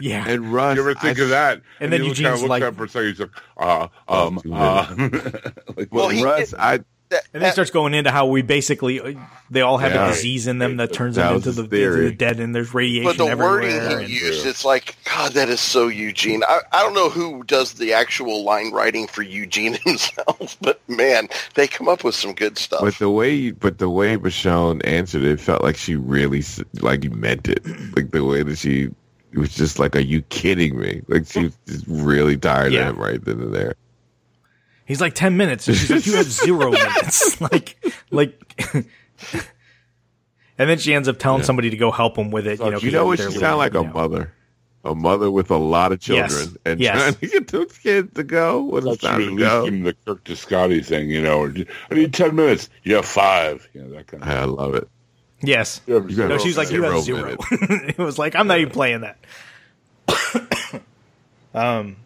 S2: Yeah,
S4: And Russ,
S3: You ever think
S4: I-
S3: of that?"
S2: And then
S3: he
S2: Eugene's
S3: kind of looks
S2: like-
S3: up for a second. He's like, "Uh, um, uh." like,
S5: Well,
S4: Well,
S5: he-
S4: Russ, I
S5: That,
S2: and then he starts going into how we basically uh, they all have
S4: Yeah.
S2: a disease in them that turns
S4: That
S2: them
S4: was
S2: into the, into the dead, and there's radiation
S5: but the
S2: everywhere.
S5: wording
S2: and-
S5: he used, it's like, God, that is so Eugene. I, I don't know who does the actual line writing for Eugene himself, but man, they come up with some good stuff.
S4: But the way, but the way Michonne answered it felt like she really s- like meant it. Like the way that she it was just like, "Are you kidding me?" Like she was just really tired
S2: Yeah.
S4: of him right then and there.
S2: He's like ten minutes, and she's like, "You have zero minutes." like, like, and then she ends up telling
S4: Yeah.
S2: somebody to go help him with it. You know,
S4: you know what she
S2: leaving,
S4: sound like a
S2: you know.
S4: mother, a mother with a lot of children,
S2: Yes.
S4: and
S2: Yes.
S4: trying to get those kids to go. What
S3: Thought
S4: it's time to go.
S3: give him the Kirk to Scotty thing, you know. Or, I need ten minutes. You have five. You know that kind of.
S4: I love it.
S2: Yes.
S3: You have
S4: You
S2: No,
S3: zero
S2: she's like, you have
S4: zero.
S2: it was like, I'm not even playing that. um.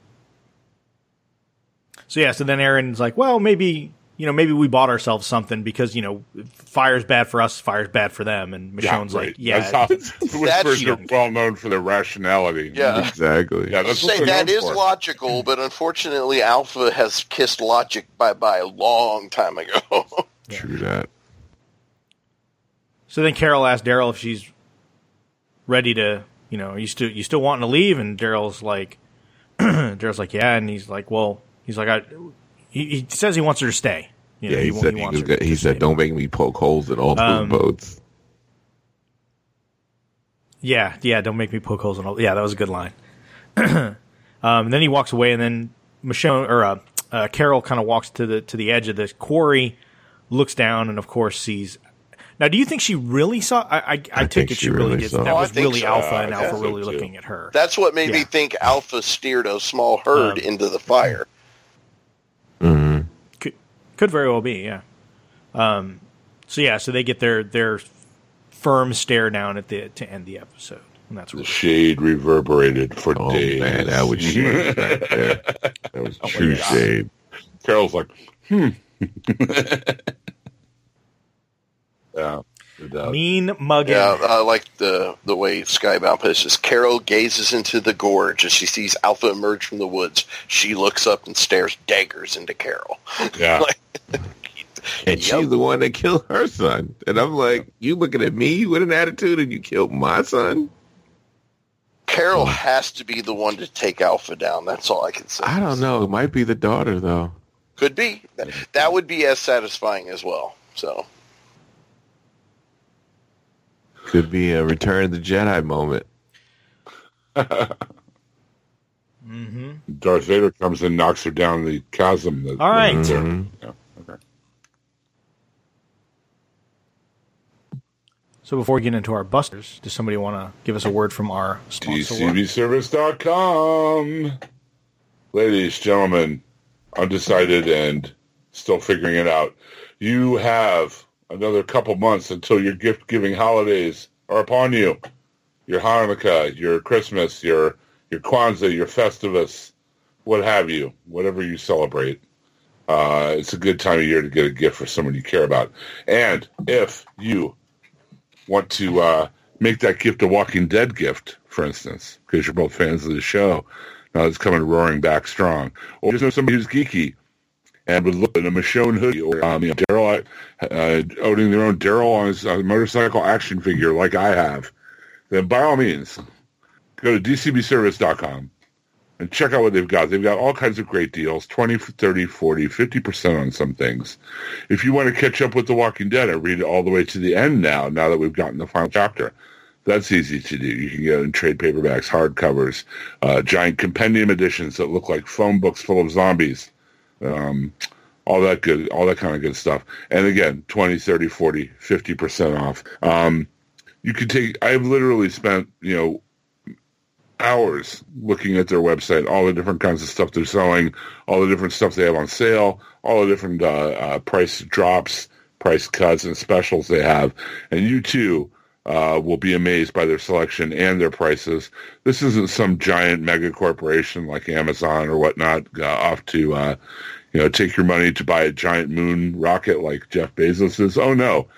S2: So yeah, so then Aaron's like, well, maybe you know, maybe we bought ourselves something because you know, fire's bad for us, fire's bad for them, and
S3: Yeah,
S2: Michonne's
S3: right.
S2: like, yeah,
S3: That's Whispers are well known for their rationality.
S5: Yeah.
S4: Exactly.
S3: yeah. That's what
S5: say
S3: they're
S5: that
S3: known
S5: is
S3: for.
S5: logical, but unfortunately, Alpha has kissed logic bye bye a long time ago.
S4: True that.
S2: So then Carol asks Daryl if she's ready to, you know, you still you still wanting to leave? And Daryl's like, Daryl's like, yeah, and he's like, well, he's like, I, he, he says he wants her to stay. You know,
S4: Yeah, he,
S2: wa-
S4: said he,
S2: wants
S4: was
S2: her
S4: go- he
S2: to
S4: said, "Don't make me poke holes in all those
S2: Um,
S4: boats."
S2: Yeah, yeah, don't make me poke holes in all. Yeah, that was a good line. um, and then he walks away, and then Michonne or uh, uh, Carol kind of walks to the to the edge of the quarry, looks down, and of course sees. Now, do you think she really saw? I I, I,
S4: I
S2: take
S4: think
S2: it she
S4: she
S2: really
S4: really
S2: did.
S4: saw.
S2: That
S5: Oh,
S2: was really
S5: so.
S2: Alpha,
S3: I
S2: and Alpha really
S3: too.
S2: looking at her.
S5: That's what made
S2: Yeah.
S5: me think Alpha steered a small herd
S2: Um,
S5: into the fire.
S2: Could, could very well be, yeah. Um, so yeah, so they get their their firm stare down at the to end the episode, and that's
S3: The
S2: what.
S3: shade reverberated for
S4: Oh
S3: days.
S4: man, that was shade right there. That was true shade.
S3: Carol's like, hmm. yeah. No doubt.
S2: Mean mugging.
S5: Yeah, I like the the way Skybound puts this. Carol gazes into the gorge as she sees Alpha emerge from the woods. She looks up and stares daggers into Carol.
S3: Yeah.
S5: Like,
S4: And
S5: Yep.
S4: she's the one that killed her son. And I'm like, you looking at me with an attitude and you killed my son?
S5: Carol oh. has to be the one to take Alpha down. That's all I can say.
S4: I don't know. It might be the daughter though.
S5: Could be. That, that would be as satisfying as well. So
S4: Could be a Return of the Jedi moment.
S2: hmm
S3: Darth Vader comes and knocks her down the chasm. That,
S2: All right.
S3: that's there.
S4: Mhm.
S3: Yeah. Okay.
S2: So before we get into our busters, does somebody want to give us a word from our sponsor?
S3: DCBService.com. Ladies, gentlemen, undecided and still figuring it out. You have another couple months until your gift giving holidays are upon you. Your Hanukkah, your Christmas, your your Kwanzaa, your Festivus. what have you, whatever you celebrate. Uh, it's a good time of year to get a gift for someone you care about. And if you want to uh, make that gift a Walking Dead gift, for instance, because you're both fans of the show, now it's coming roaring back strong, or just know somebody who's geeky and would look at a Michonne hoodie or um, you know, Daryl uh, owning their own Daryl on his uh, motorcycle action figure like I have, then by all means, go to dcbservice.com and check out what they've got. They've got all kinds of great deals, 20, 30, 40, 50% on some things. If you want to catch up with The Walking Dead and read it all the way to the end now, now that we've gotten the final chapter, that's easy to do. You can get in trade paperbacks, hardcovers, uh, giant compendium editions that look like phone books full of zombies. Um, all that good, all that kind of good stuff. And again, 20, 30, 40, 50% off. Um, you could take, I've literally spent, you know, hours looking at their website, all the different kinds of stuff they're selling, all the different stuff they have on sale, all the different uh, uh, price drops, price cuts, and specials they have. And you too uh, will be amazed by their selection and their prices. This isn't some giant mega corporation like Amazon or whatnot uh, off to uh, you know take your money to buy a giant moon rocket like Jeff Bezos is. Oh no,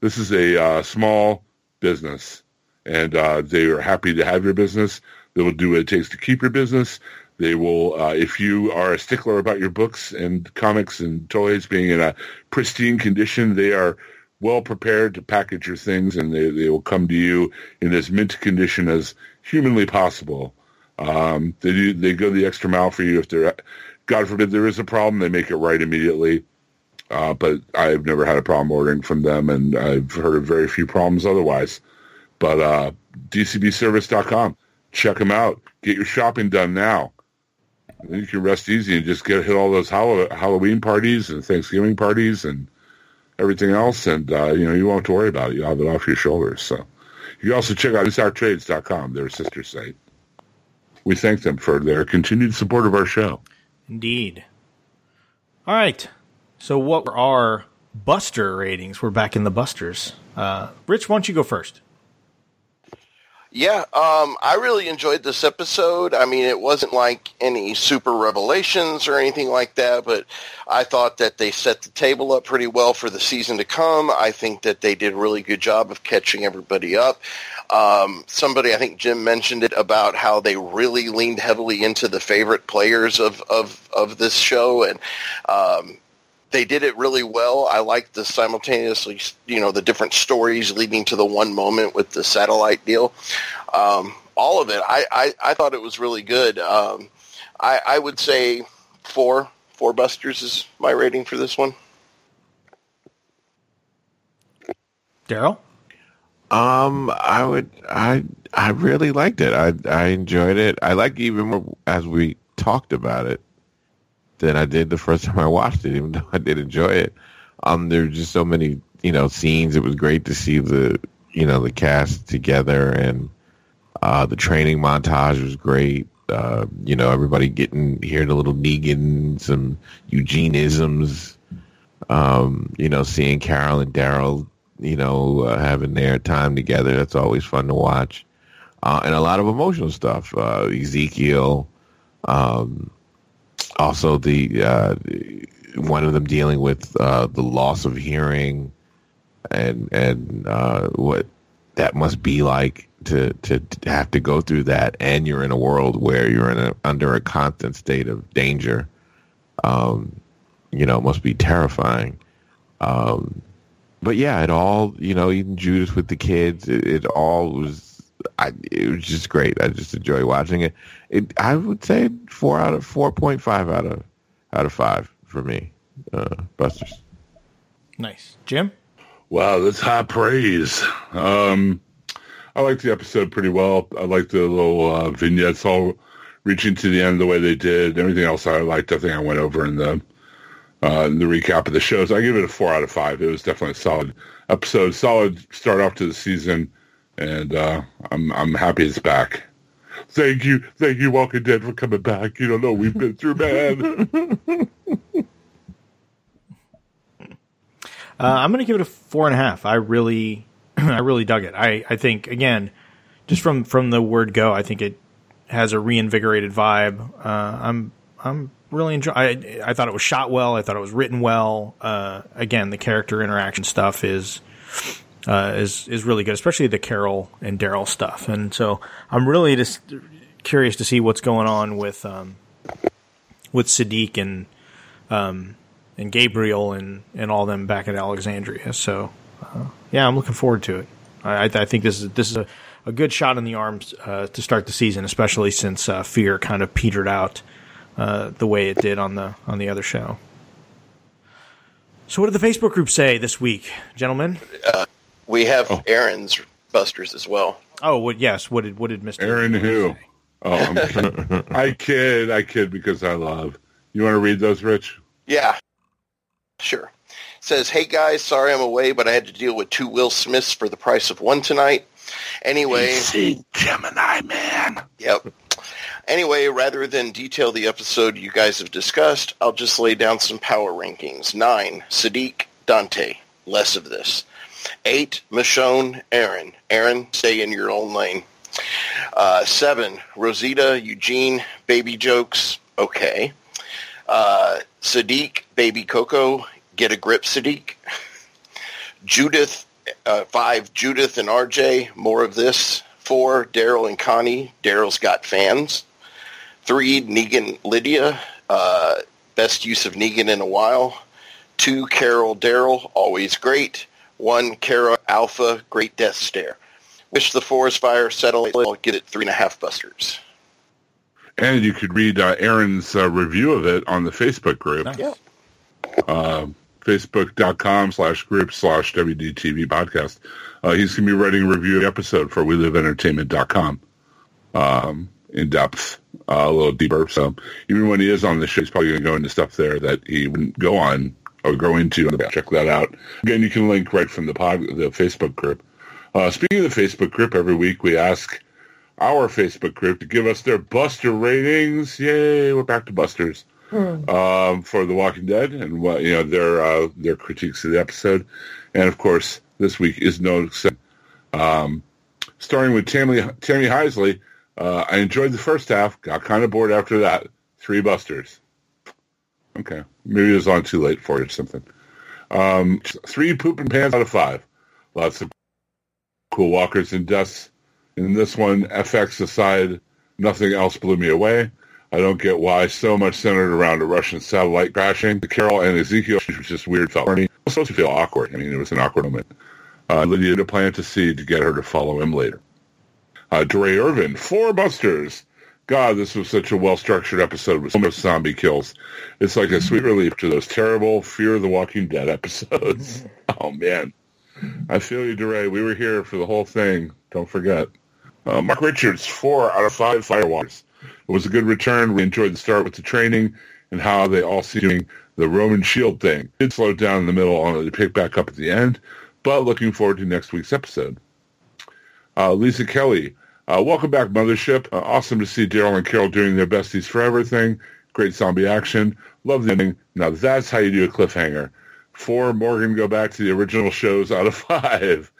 S3: this is a uh, small business, and they are happy to have your business they will do what it takes to keep your business. They will, uh, if you are a stickler about your books and comics and toys being in a pristine condition, they are well prepared to package your things and they, they will come to you in as mint condition as humanly possible. Um, they do, they go the extra mile for you if there, God forbid there is a problem, they make it right immediately. Uh, but I've never had a problem ordering from them and I've heard of very few problems otherwise. But, uh, dcbservice.com check them out. Get your shopping done now. And you can rest easy and just get hit all those Halloween parties and Thanksgiving parties and everything else, and uh, you know you won't have to worry about it. You'll have it off your shoulders. So you can also check out InStockTrades.com, their sister site. We thank them for their continued support of our show.
S2: Indeed. All right. So what were our Buster ratings? We're back in the Busters. Uh, Rich, why don't you go first?
S5: Yeah, um, I really enjoyed this episode. I mean, it wasn't like any super revelations or anything like that, but I thought that they set the table up pretty well for the season to come. I think that they did a really good job of catching everybody up. Um, somebody, I think Jim mentioned it about how they really leaned heavily into the favorite players of, of, of this show. And, um, they did it really well. I liked the simultaneously, you know, the different stories leading to the one moment with the satellite deal. Um, all of it, I, I, I, thought it was really good. Um, I, I would say four, four busters is my rating for this one.
S2: Daryl?
S4: Um, I would, I, I really liked it. I, I enjoyed it. I like even more as we talked about it than I did the first time I watched it, even though I did enjoy it. Um, there were just so many, you know, scenes. It was great to see the, you know, the cast together and uh, the training montage was great. Uh, you know, everybody getting hearing a little Negan, some Eugenisms. Um, you know, seeing Carol and Daryl, you know, uh, having their time together. That's always fun to watch. Uh, and a lot of emotional stuff. Uh, Ezekiel, um, also the uh, one of them dealing with uh, the loss of hearing and and uh, what that must be like to, to, to have to go through that, and you're in a world where you're in a, under a constant state of danger. Um, you know, it must be terrifying. Um, but yeah, it all you know, even Judith with the kids, it, it all was I, it was just great. I just enjoy watching it. It I would say four out of four point five out of out of five for me. Uh, Busters.
S2: Nice, Jim.
S3: Wow, that's high praise. Um, I liked the episode pretty well. I liked the little uh, vignettes all reaching to the end the way they did. Everything else I liked. I think I went over in the uh, in the recap of the shows. I give it a four out of five. It was definitely a solid episode. Solid start off to the season and uh, I'm I'm happy it's back. Thank you, thank you, Walking Dead, for coming back. You don't know we've been through, man.
S2: Uh, I'm going to give it a four and a half. I really, I really dug it. I, I think again, just from from the word go, I think it has a reinvigorated vibe. Uh, I'm I'm really enjoy. I I thought it was shot well. I thought it was written well. Uh, again, the character interaction stuff is uh, is is really good, especially the Carol and Daryl stuff. And so I'm really just curious to see what's going on with um, with Siddiq and um, and Gabriel and and all them back at Alexandria. So uh, yeah, I'm looking forward to it. I, I think this is this is a, a good shot in the arms uh, to start the season, especially since uh, Fear kind of petered out uh, the way it did on the on the other show. So, what did the Facebook group say this week, gentlemen?
S5: We have
S3: Oh.
S5: Aaron's Busters as well.
S2: Oh, what? Yes. What did what did Mister
S3: Aaron who? Oh, I'm, I kid, I kid because I love. You want to read those, Rich?
S5: Yeah, sure. Says, hey guys, sorry I'm away, but I had to deal with two Will Smiths for the price of one tonight. Anyway,
S3: See Gemini man.
S5: yep. Anyway, rather than detail the episode you guys have discussed, I'll just lay down some power rankings. Nine, Siddiq, Dante. Less of this. Eight, Michonne, Aaron. Aaron, stay in your own lane. Uh, seven, Rosita, Eugene, baby jokes. Okay. Uh, Siddiq, baby Coco, get a grip, Siddiq. Judith, uh, five, Judith and RJ, more of this. Four, Daryl and Connie, Daryl's got fans. Three, Negan, Lydia, uh, best use of Negan in a while. Two, Carol, Daryl, always great. One, Carol, Alpha, great death stare. Wish the forest fire settle. I'll get it three and a half busters.
S3: And you could read uh, Aaron's uh, review of it on the Facebook group.
S5: Yeah.
S3: uh, facebook.com slash group slash WDTV podcast. Uh, he's going to be writing a review of the episode for WeLiveEntertainment.com um, in depth, uh, a little deeper. So even when he is on the show, he's probably going to go into stuff there that he wouldn't go on or go into. Check that out. Again, you can link right from the pod, the Facebook group. Uh, speaking of the Facebook group, every week we ask our Facebook group to give us their Buster ratings. Yay, we're back to Busters um, for The Walking Dead and what you know their uh, their critiques of the episode, and of course this week is no exception. Um, starting with Tammy Tammy Heisley, uh, I enjoyed the first half, got kind of bored after that. Three busters. Okay, maybe it was on too late for you or something. Um, three poop and pants out of five. Lots of cool walkers and deaths. In this one, FX aside, nothing else blew me away. I don't get why so much centered around a Russian satellite crashing. The Carol and Ezekiel was just weird, felt funny. Was supposed to feel awkward. I mean, it was an awkward moment. Uh, Lydia to plant a seed to get her to follow him later. Uh, Dre Irvin, four busters. God, this was such a well-structured episode with so much zombie kills. It's like a sweet relief to those terrible Fear of the Walking Dead episodes. oh, man. I feel you, Dre. We were here for the whole thing. Don't forget. Uh, Mark Richards, four out of five firewalkers. It was a good return. We enjoyed the start with the training and how they all see doing the Roman shield thing. It slowed down in the middle only to pick back up at the end, but looking forward to next week's episode. Uh, Lisa Kelly, uh, welcome back, Mothership. Uh, awesome to see Daryl and Carol doing their besties forever thing. Great zombie action. Love the ending. Now that's how you do a cliffhanger. Four Morgan go back to the original shows out of five.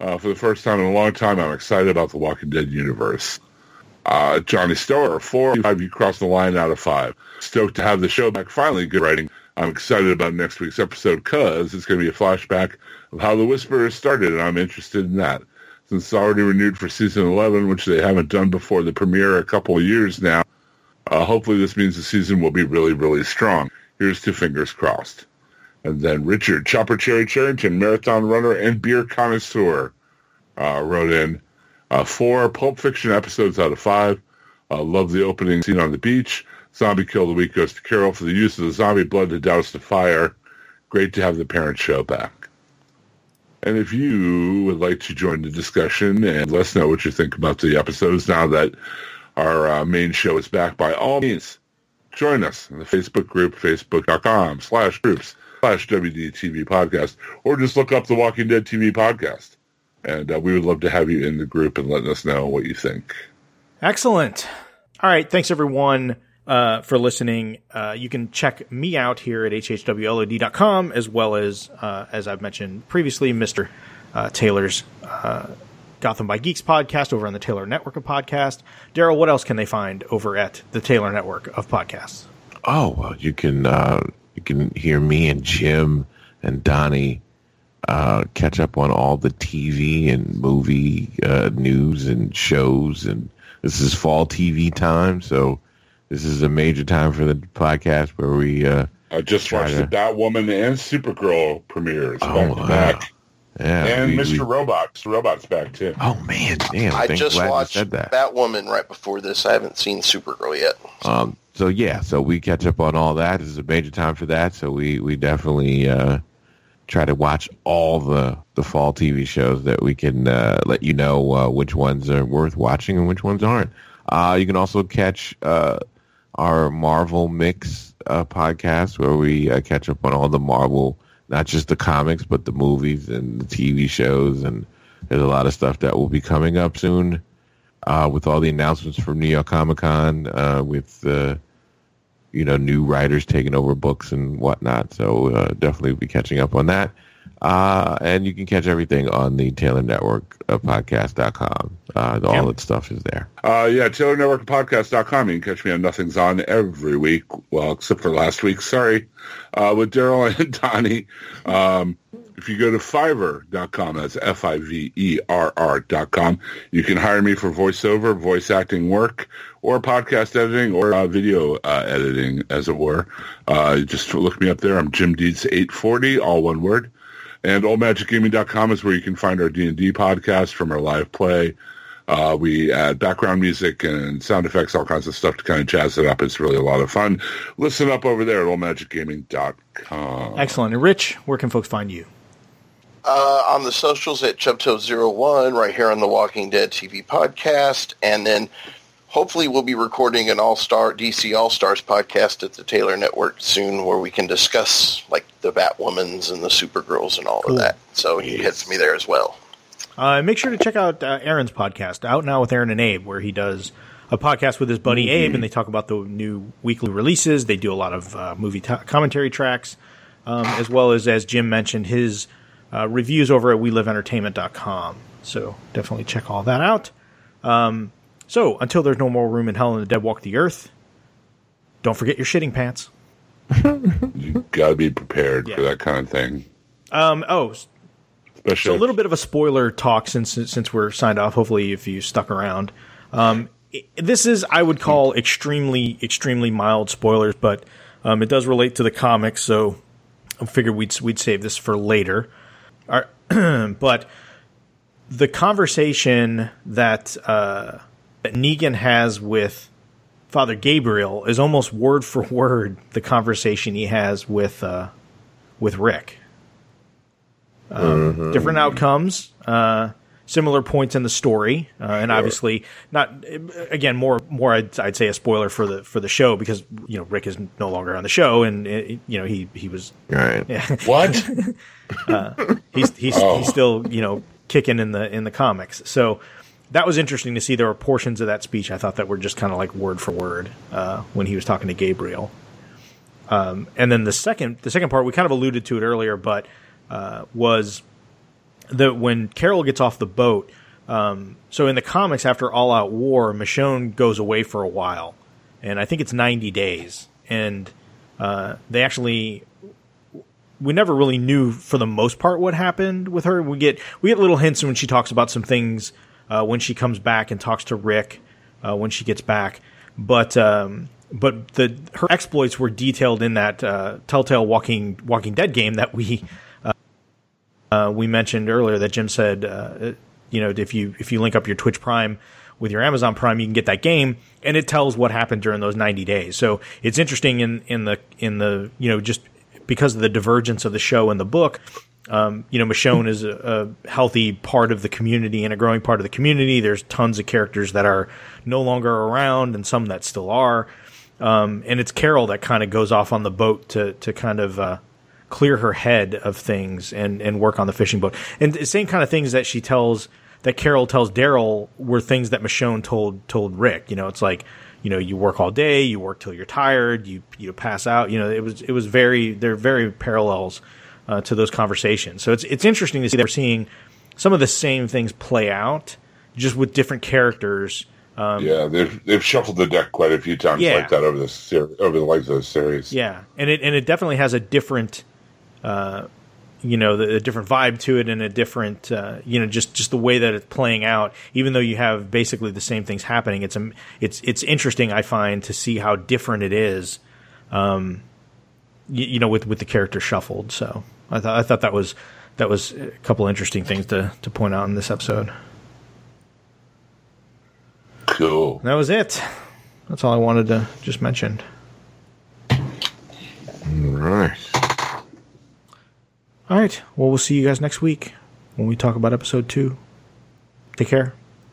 S3: Uh, for the first time in a long time, I'm excited about the Walking Dead universe. Uh, Johnny Stower, four five, you crossed the line out of five. Stoked to have the show back finally. Good writing. I'm excited about next week's episode because it's going to be a flashback of how the Whisperers started, and I'm interested in that. Since it's already renewed for season 11, which they haven't done before the premiere a couple of years now, uh, hopefully this means the season will be really, really strong. Here's to fingers crossed. And then Richard, Chopper Cherry Charrington, marathon runner and beer connoisseur, uh, wrote in uh, four Pulp Fiction episodes out of five. Uh, love the opening scene on the beach. Zombie Kill the Week goes to Carol for the use of the zombie blood to douse the fire. Great to have the parent show back. And if you would like to join the discussion and let us know what you think about the episodes now that our uh, main show is back, by all means, join us in the Facebook group, facebook.com slash groups slash WDTV podcast, or just look up the Walking Dead TV podcast. And uh, we would love to have you in the group and letting us know what you think.
S2: Excellent. All right. Thanks everyone uh, for listening. Uh, you can check me out here at hhwlod.com as well as, uh, as I've mentioned previously, Mr. Uh, Taylor's uh, Gotham by Geeks podcast over on the Taylor Network of Podcasts. Daryl, what else can they find over at the Taylor Network of Podcasts?
S4: Oh well, you can uh, you can hear me and Jim and Donnie uh, catch up on all the TV and movie uh, news and shows, and this is fall TV time, so this is a major time for the podcast where we. Uh,
S3: I just watched
S4: to-
S3: the Batwoman and Supergirl premieres
S4: Oh,
S3: back to
S4: wow.
S3: back,
S4: yeah,
S3: and
S4: we-
S3: Mr.
S4: we-
S3: Robot. Mr. Robot's back too.
S4: Oh man, damn!
S5: I just watched
S4: said that.
S5: Batwoman right before this. I haven't seen Supergirl yet.
S4: Um, so yeah, so we catch up on all that. This is a major time for that. So we we definitely uh, try to watch all the the fall TV shows that we can uh, let you know uh, which ones are worth watching and which ones aren't. Uh, you can also catch uh, our Marvel Mix uh, podcast where we uh, catch up on all the Marvel, not just the comics, but the movies and the TV shows. And there's a lot of stuff that will be coming up soon uh, with all the announcements from New York Comic Con, uh, with you know new writers taking over books and whatnot. So uh, definitely be catching up on that. Uh, and you can catch everything on the Taylor Network uh, podcast.com. Uh, all that stuff is there.
S3: Uh, yeah, TaylorNetworkPodcast.com. You can catch me on Nothing's On every week. Well, except for last week. Sorry. Uh, with Daryl and Donnie. Um, if you go to Fiverr.com, that's F-I-V-E-R-R dot com, you can hire me for voiceover, voice acting work, or podcast editing, or uh, video uh, editing, as it were. Uh, just look me up there. I'm Jim Deeds 840, all one word. And oldmagicgaming.com is where you can find our D&D podcast from our live play. Uh, we add background music and sound effects, all kinds of stuff to kind of jazz it up. It's really a lot of fun. Listen up over there at oldmagicgaming.com.
S2: Excellent. And Rich, where can folks find you?
S5: Uh, on the socials at Chubto01, right here on the Walking Dead TV podcast. And then hopefully we'll be recording an All-Star, DC All-Stars podcast at the Taylor Network soon where we can discuss like the Batwomans and the Supergirls and all
S2: Cool.
S5: of that. So he hits me there as well.
S2: Uh, make sure to check out uh, Aaron's podcast, Out Now with Aaron and Abe, where he does a podcast with his buddy Abe, and they talk about the new weekly releases. They do a lot of uh, movie t- commentary tracks, um, as well as, as Jim mentioned, his uh, reviews over at WeLiveEntertainment.com. So definitely check all that out. Um, so until there's no more room in hell and the dead walk the earth, don't forget your shitting pants.
S3: You got to be prepared
S2: Yeah.
S3: for that kind of thing.
S2: Um, oh,
S3: Especially
S2: So a little bit of a spoiler talk since since we're signed off. Hopefully, if you stuck around, um, i- this is I would call extremely extremely mild spoilers, but um, it does relate to the comics. So I figured we'd we'd save this for later. Our- but the conversation that uh, that Negan has with Father Gabriel is almost word for word the conversation he has with uh, with Rick different outcomes, uh, similar points in the story, uh, and obviously not again more more I'd, I'd say a spoiler for the for the show because you know Rick is no longer on the show and uh, you know he he was
S4: right.
S3: what?
S2: he's he's
S3: Oh.
S2: he's still you know kicking in the in the comics. So that was interesting to see. There were portions of that speech I thought that were just kind of like word for word uh, when he was talking to Gabriel. Um, and then the second the second part we kind of alluded to it earlier, but uh, was that when Carol gets off the boat. Um, so in the comics, after All Out War, Michonne goes away for a while, and I think it's ninety days, and uh, they actually we never really knew for the most part what happened with her. We get we get little hints when she talks about some things uh, when she comes back and talks to Rick uh, when she gets back, but um, but the her exploits were detailed in that uh, Telltale Walking Walking Dead game that we uh, uh, we mentioned earlier that Jim said uh, you know if you if you link up your Twitch Prime with your Amazon Prime, you can get that game, and it tells what happened during those 90 days. So it's interesting in in the in the you know just because of the divergence of the show and the book. Um, you know, Michonne is a, a healthy part of the community and a growing part of the community. There's tons of characters that are no longer around, and some that still are. Um, and it's Carol that kind of goes off on the boat to to kind of uh, clear her head of things and and work on the fishing boat. And the same kind of things that she tells that Carol tells Daryl were things that Michonne told told Rick. You know, it's like you know you work all day, you work till you're tired, you you pass out. You know, it was it was very they're very parallels uh, to those conversations. So it's it's interesting to see that we're seeing some of the same things play out, just with different characters
S3: yeah, they've they've shuffled the deck quite a few times
S2: Yeah.
S3: like that over the ser- over the life of the series.
S2: Yeah, and it and it definitely has a different, uh, you know, the, a different vibe to it, and a different, uh, you know, just just the way that it's playing out. Even though you have basically the same things happening, it's um, it's it's interesting. I find to see how different it is, um, you, you know, with with the character shuffled. So I thought I thought that was that was a couple interesting things to to point out in this episode.
S3: Cool.
S2: That was it. That's all I wanted to just mention.
S4: All right.
S2: All right. Well, we'll see you guys next week when we talk about episode two. Take care.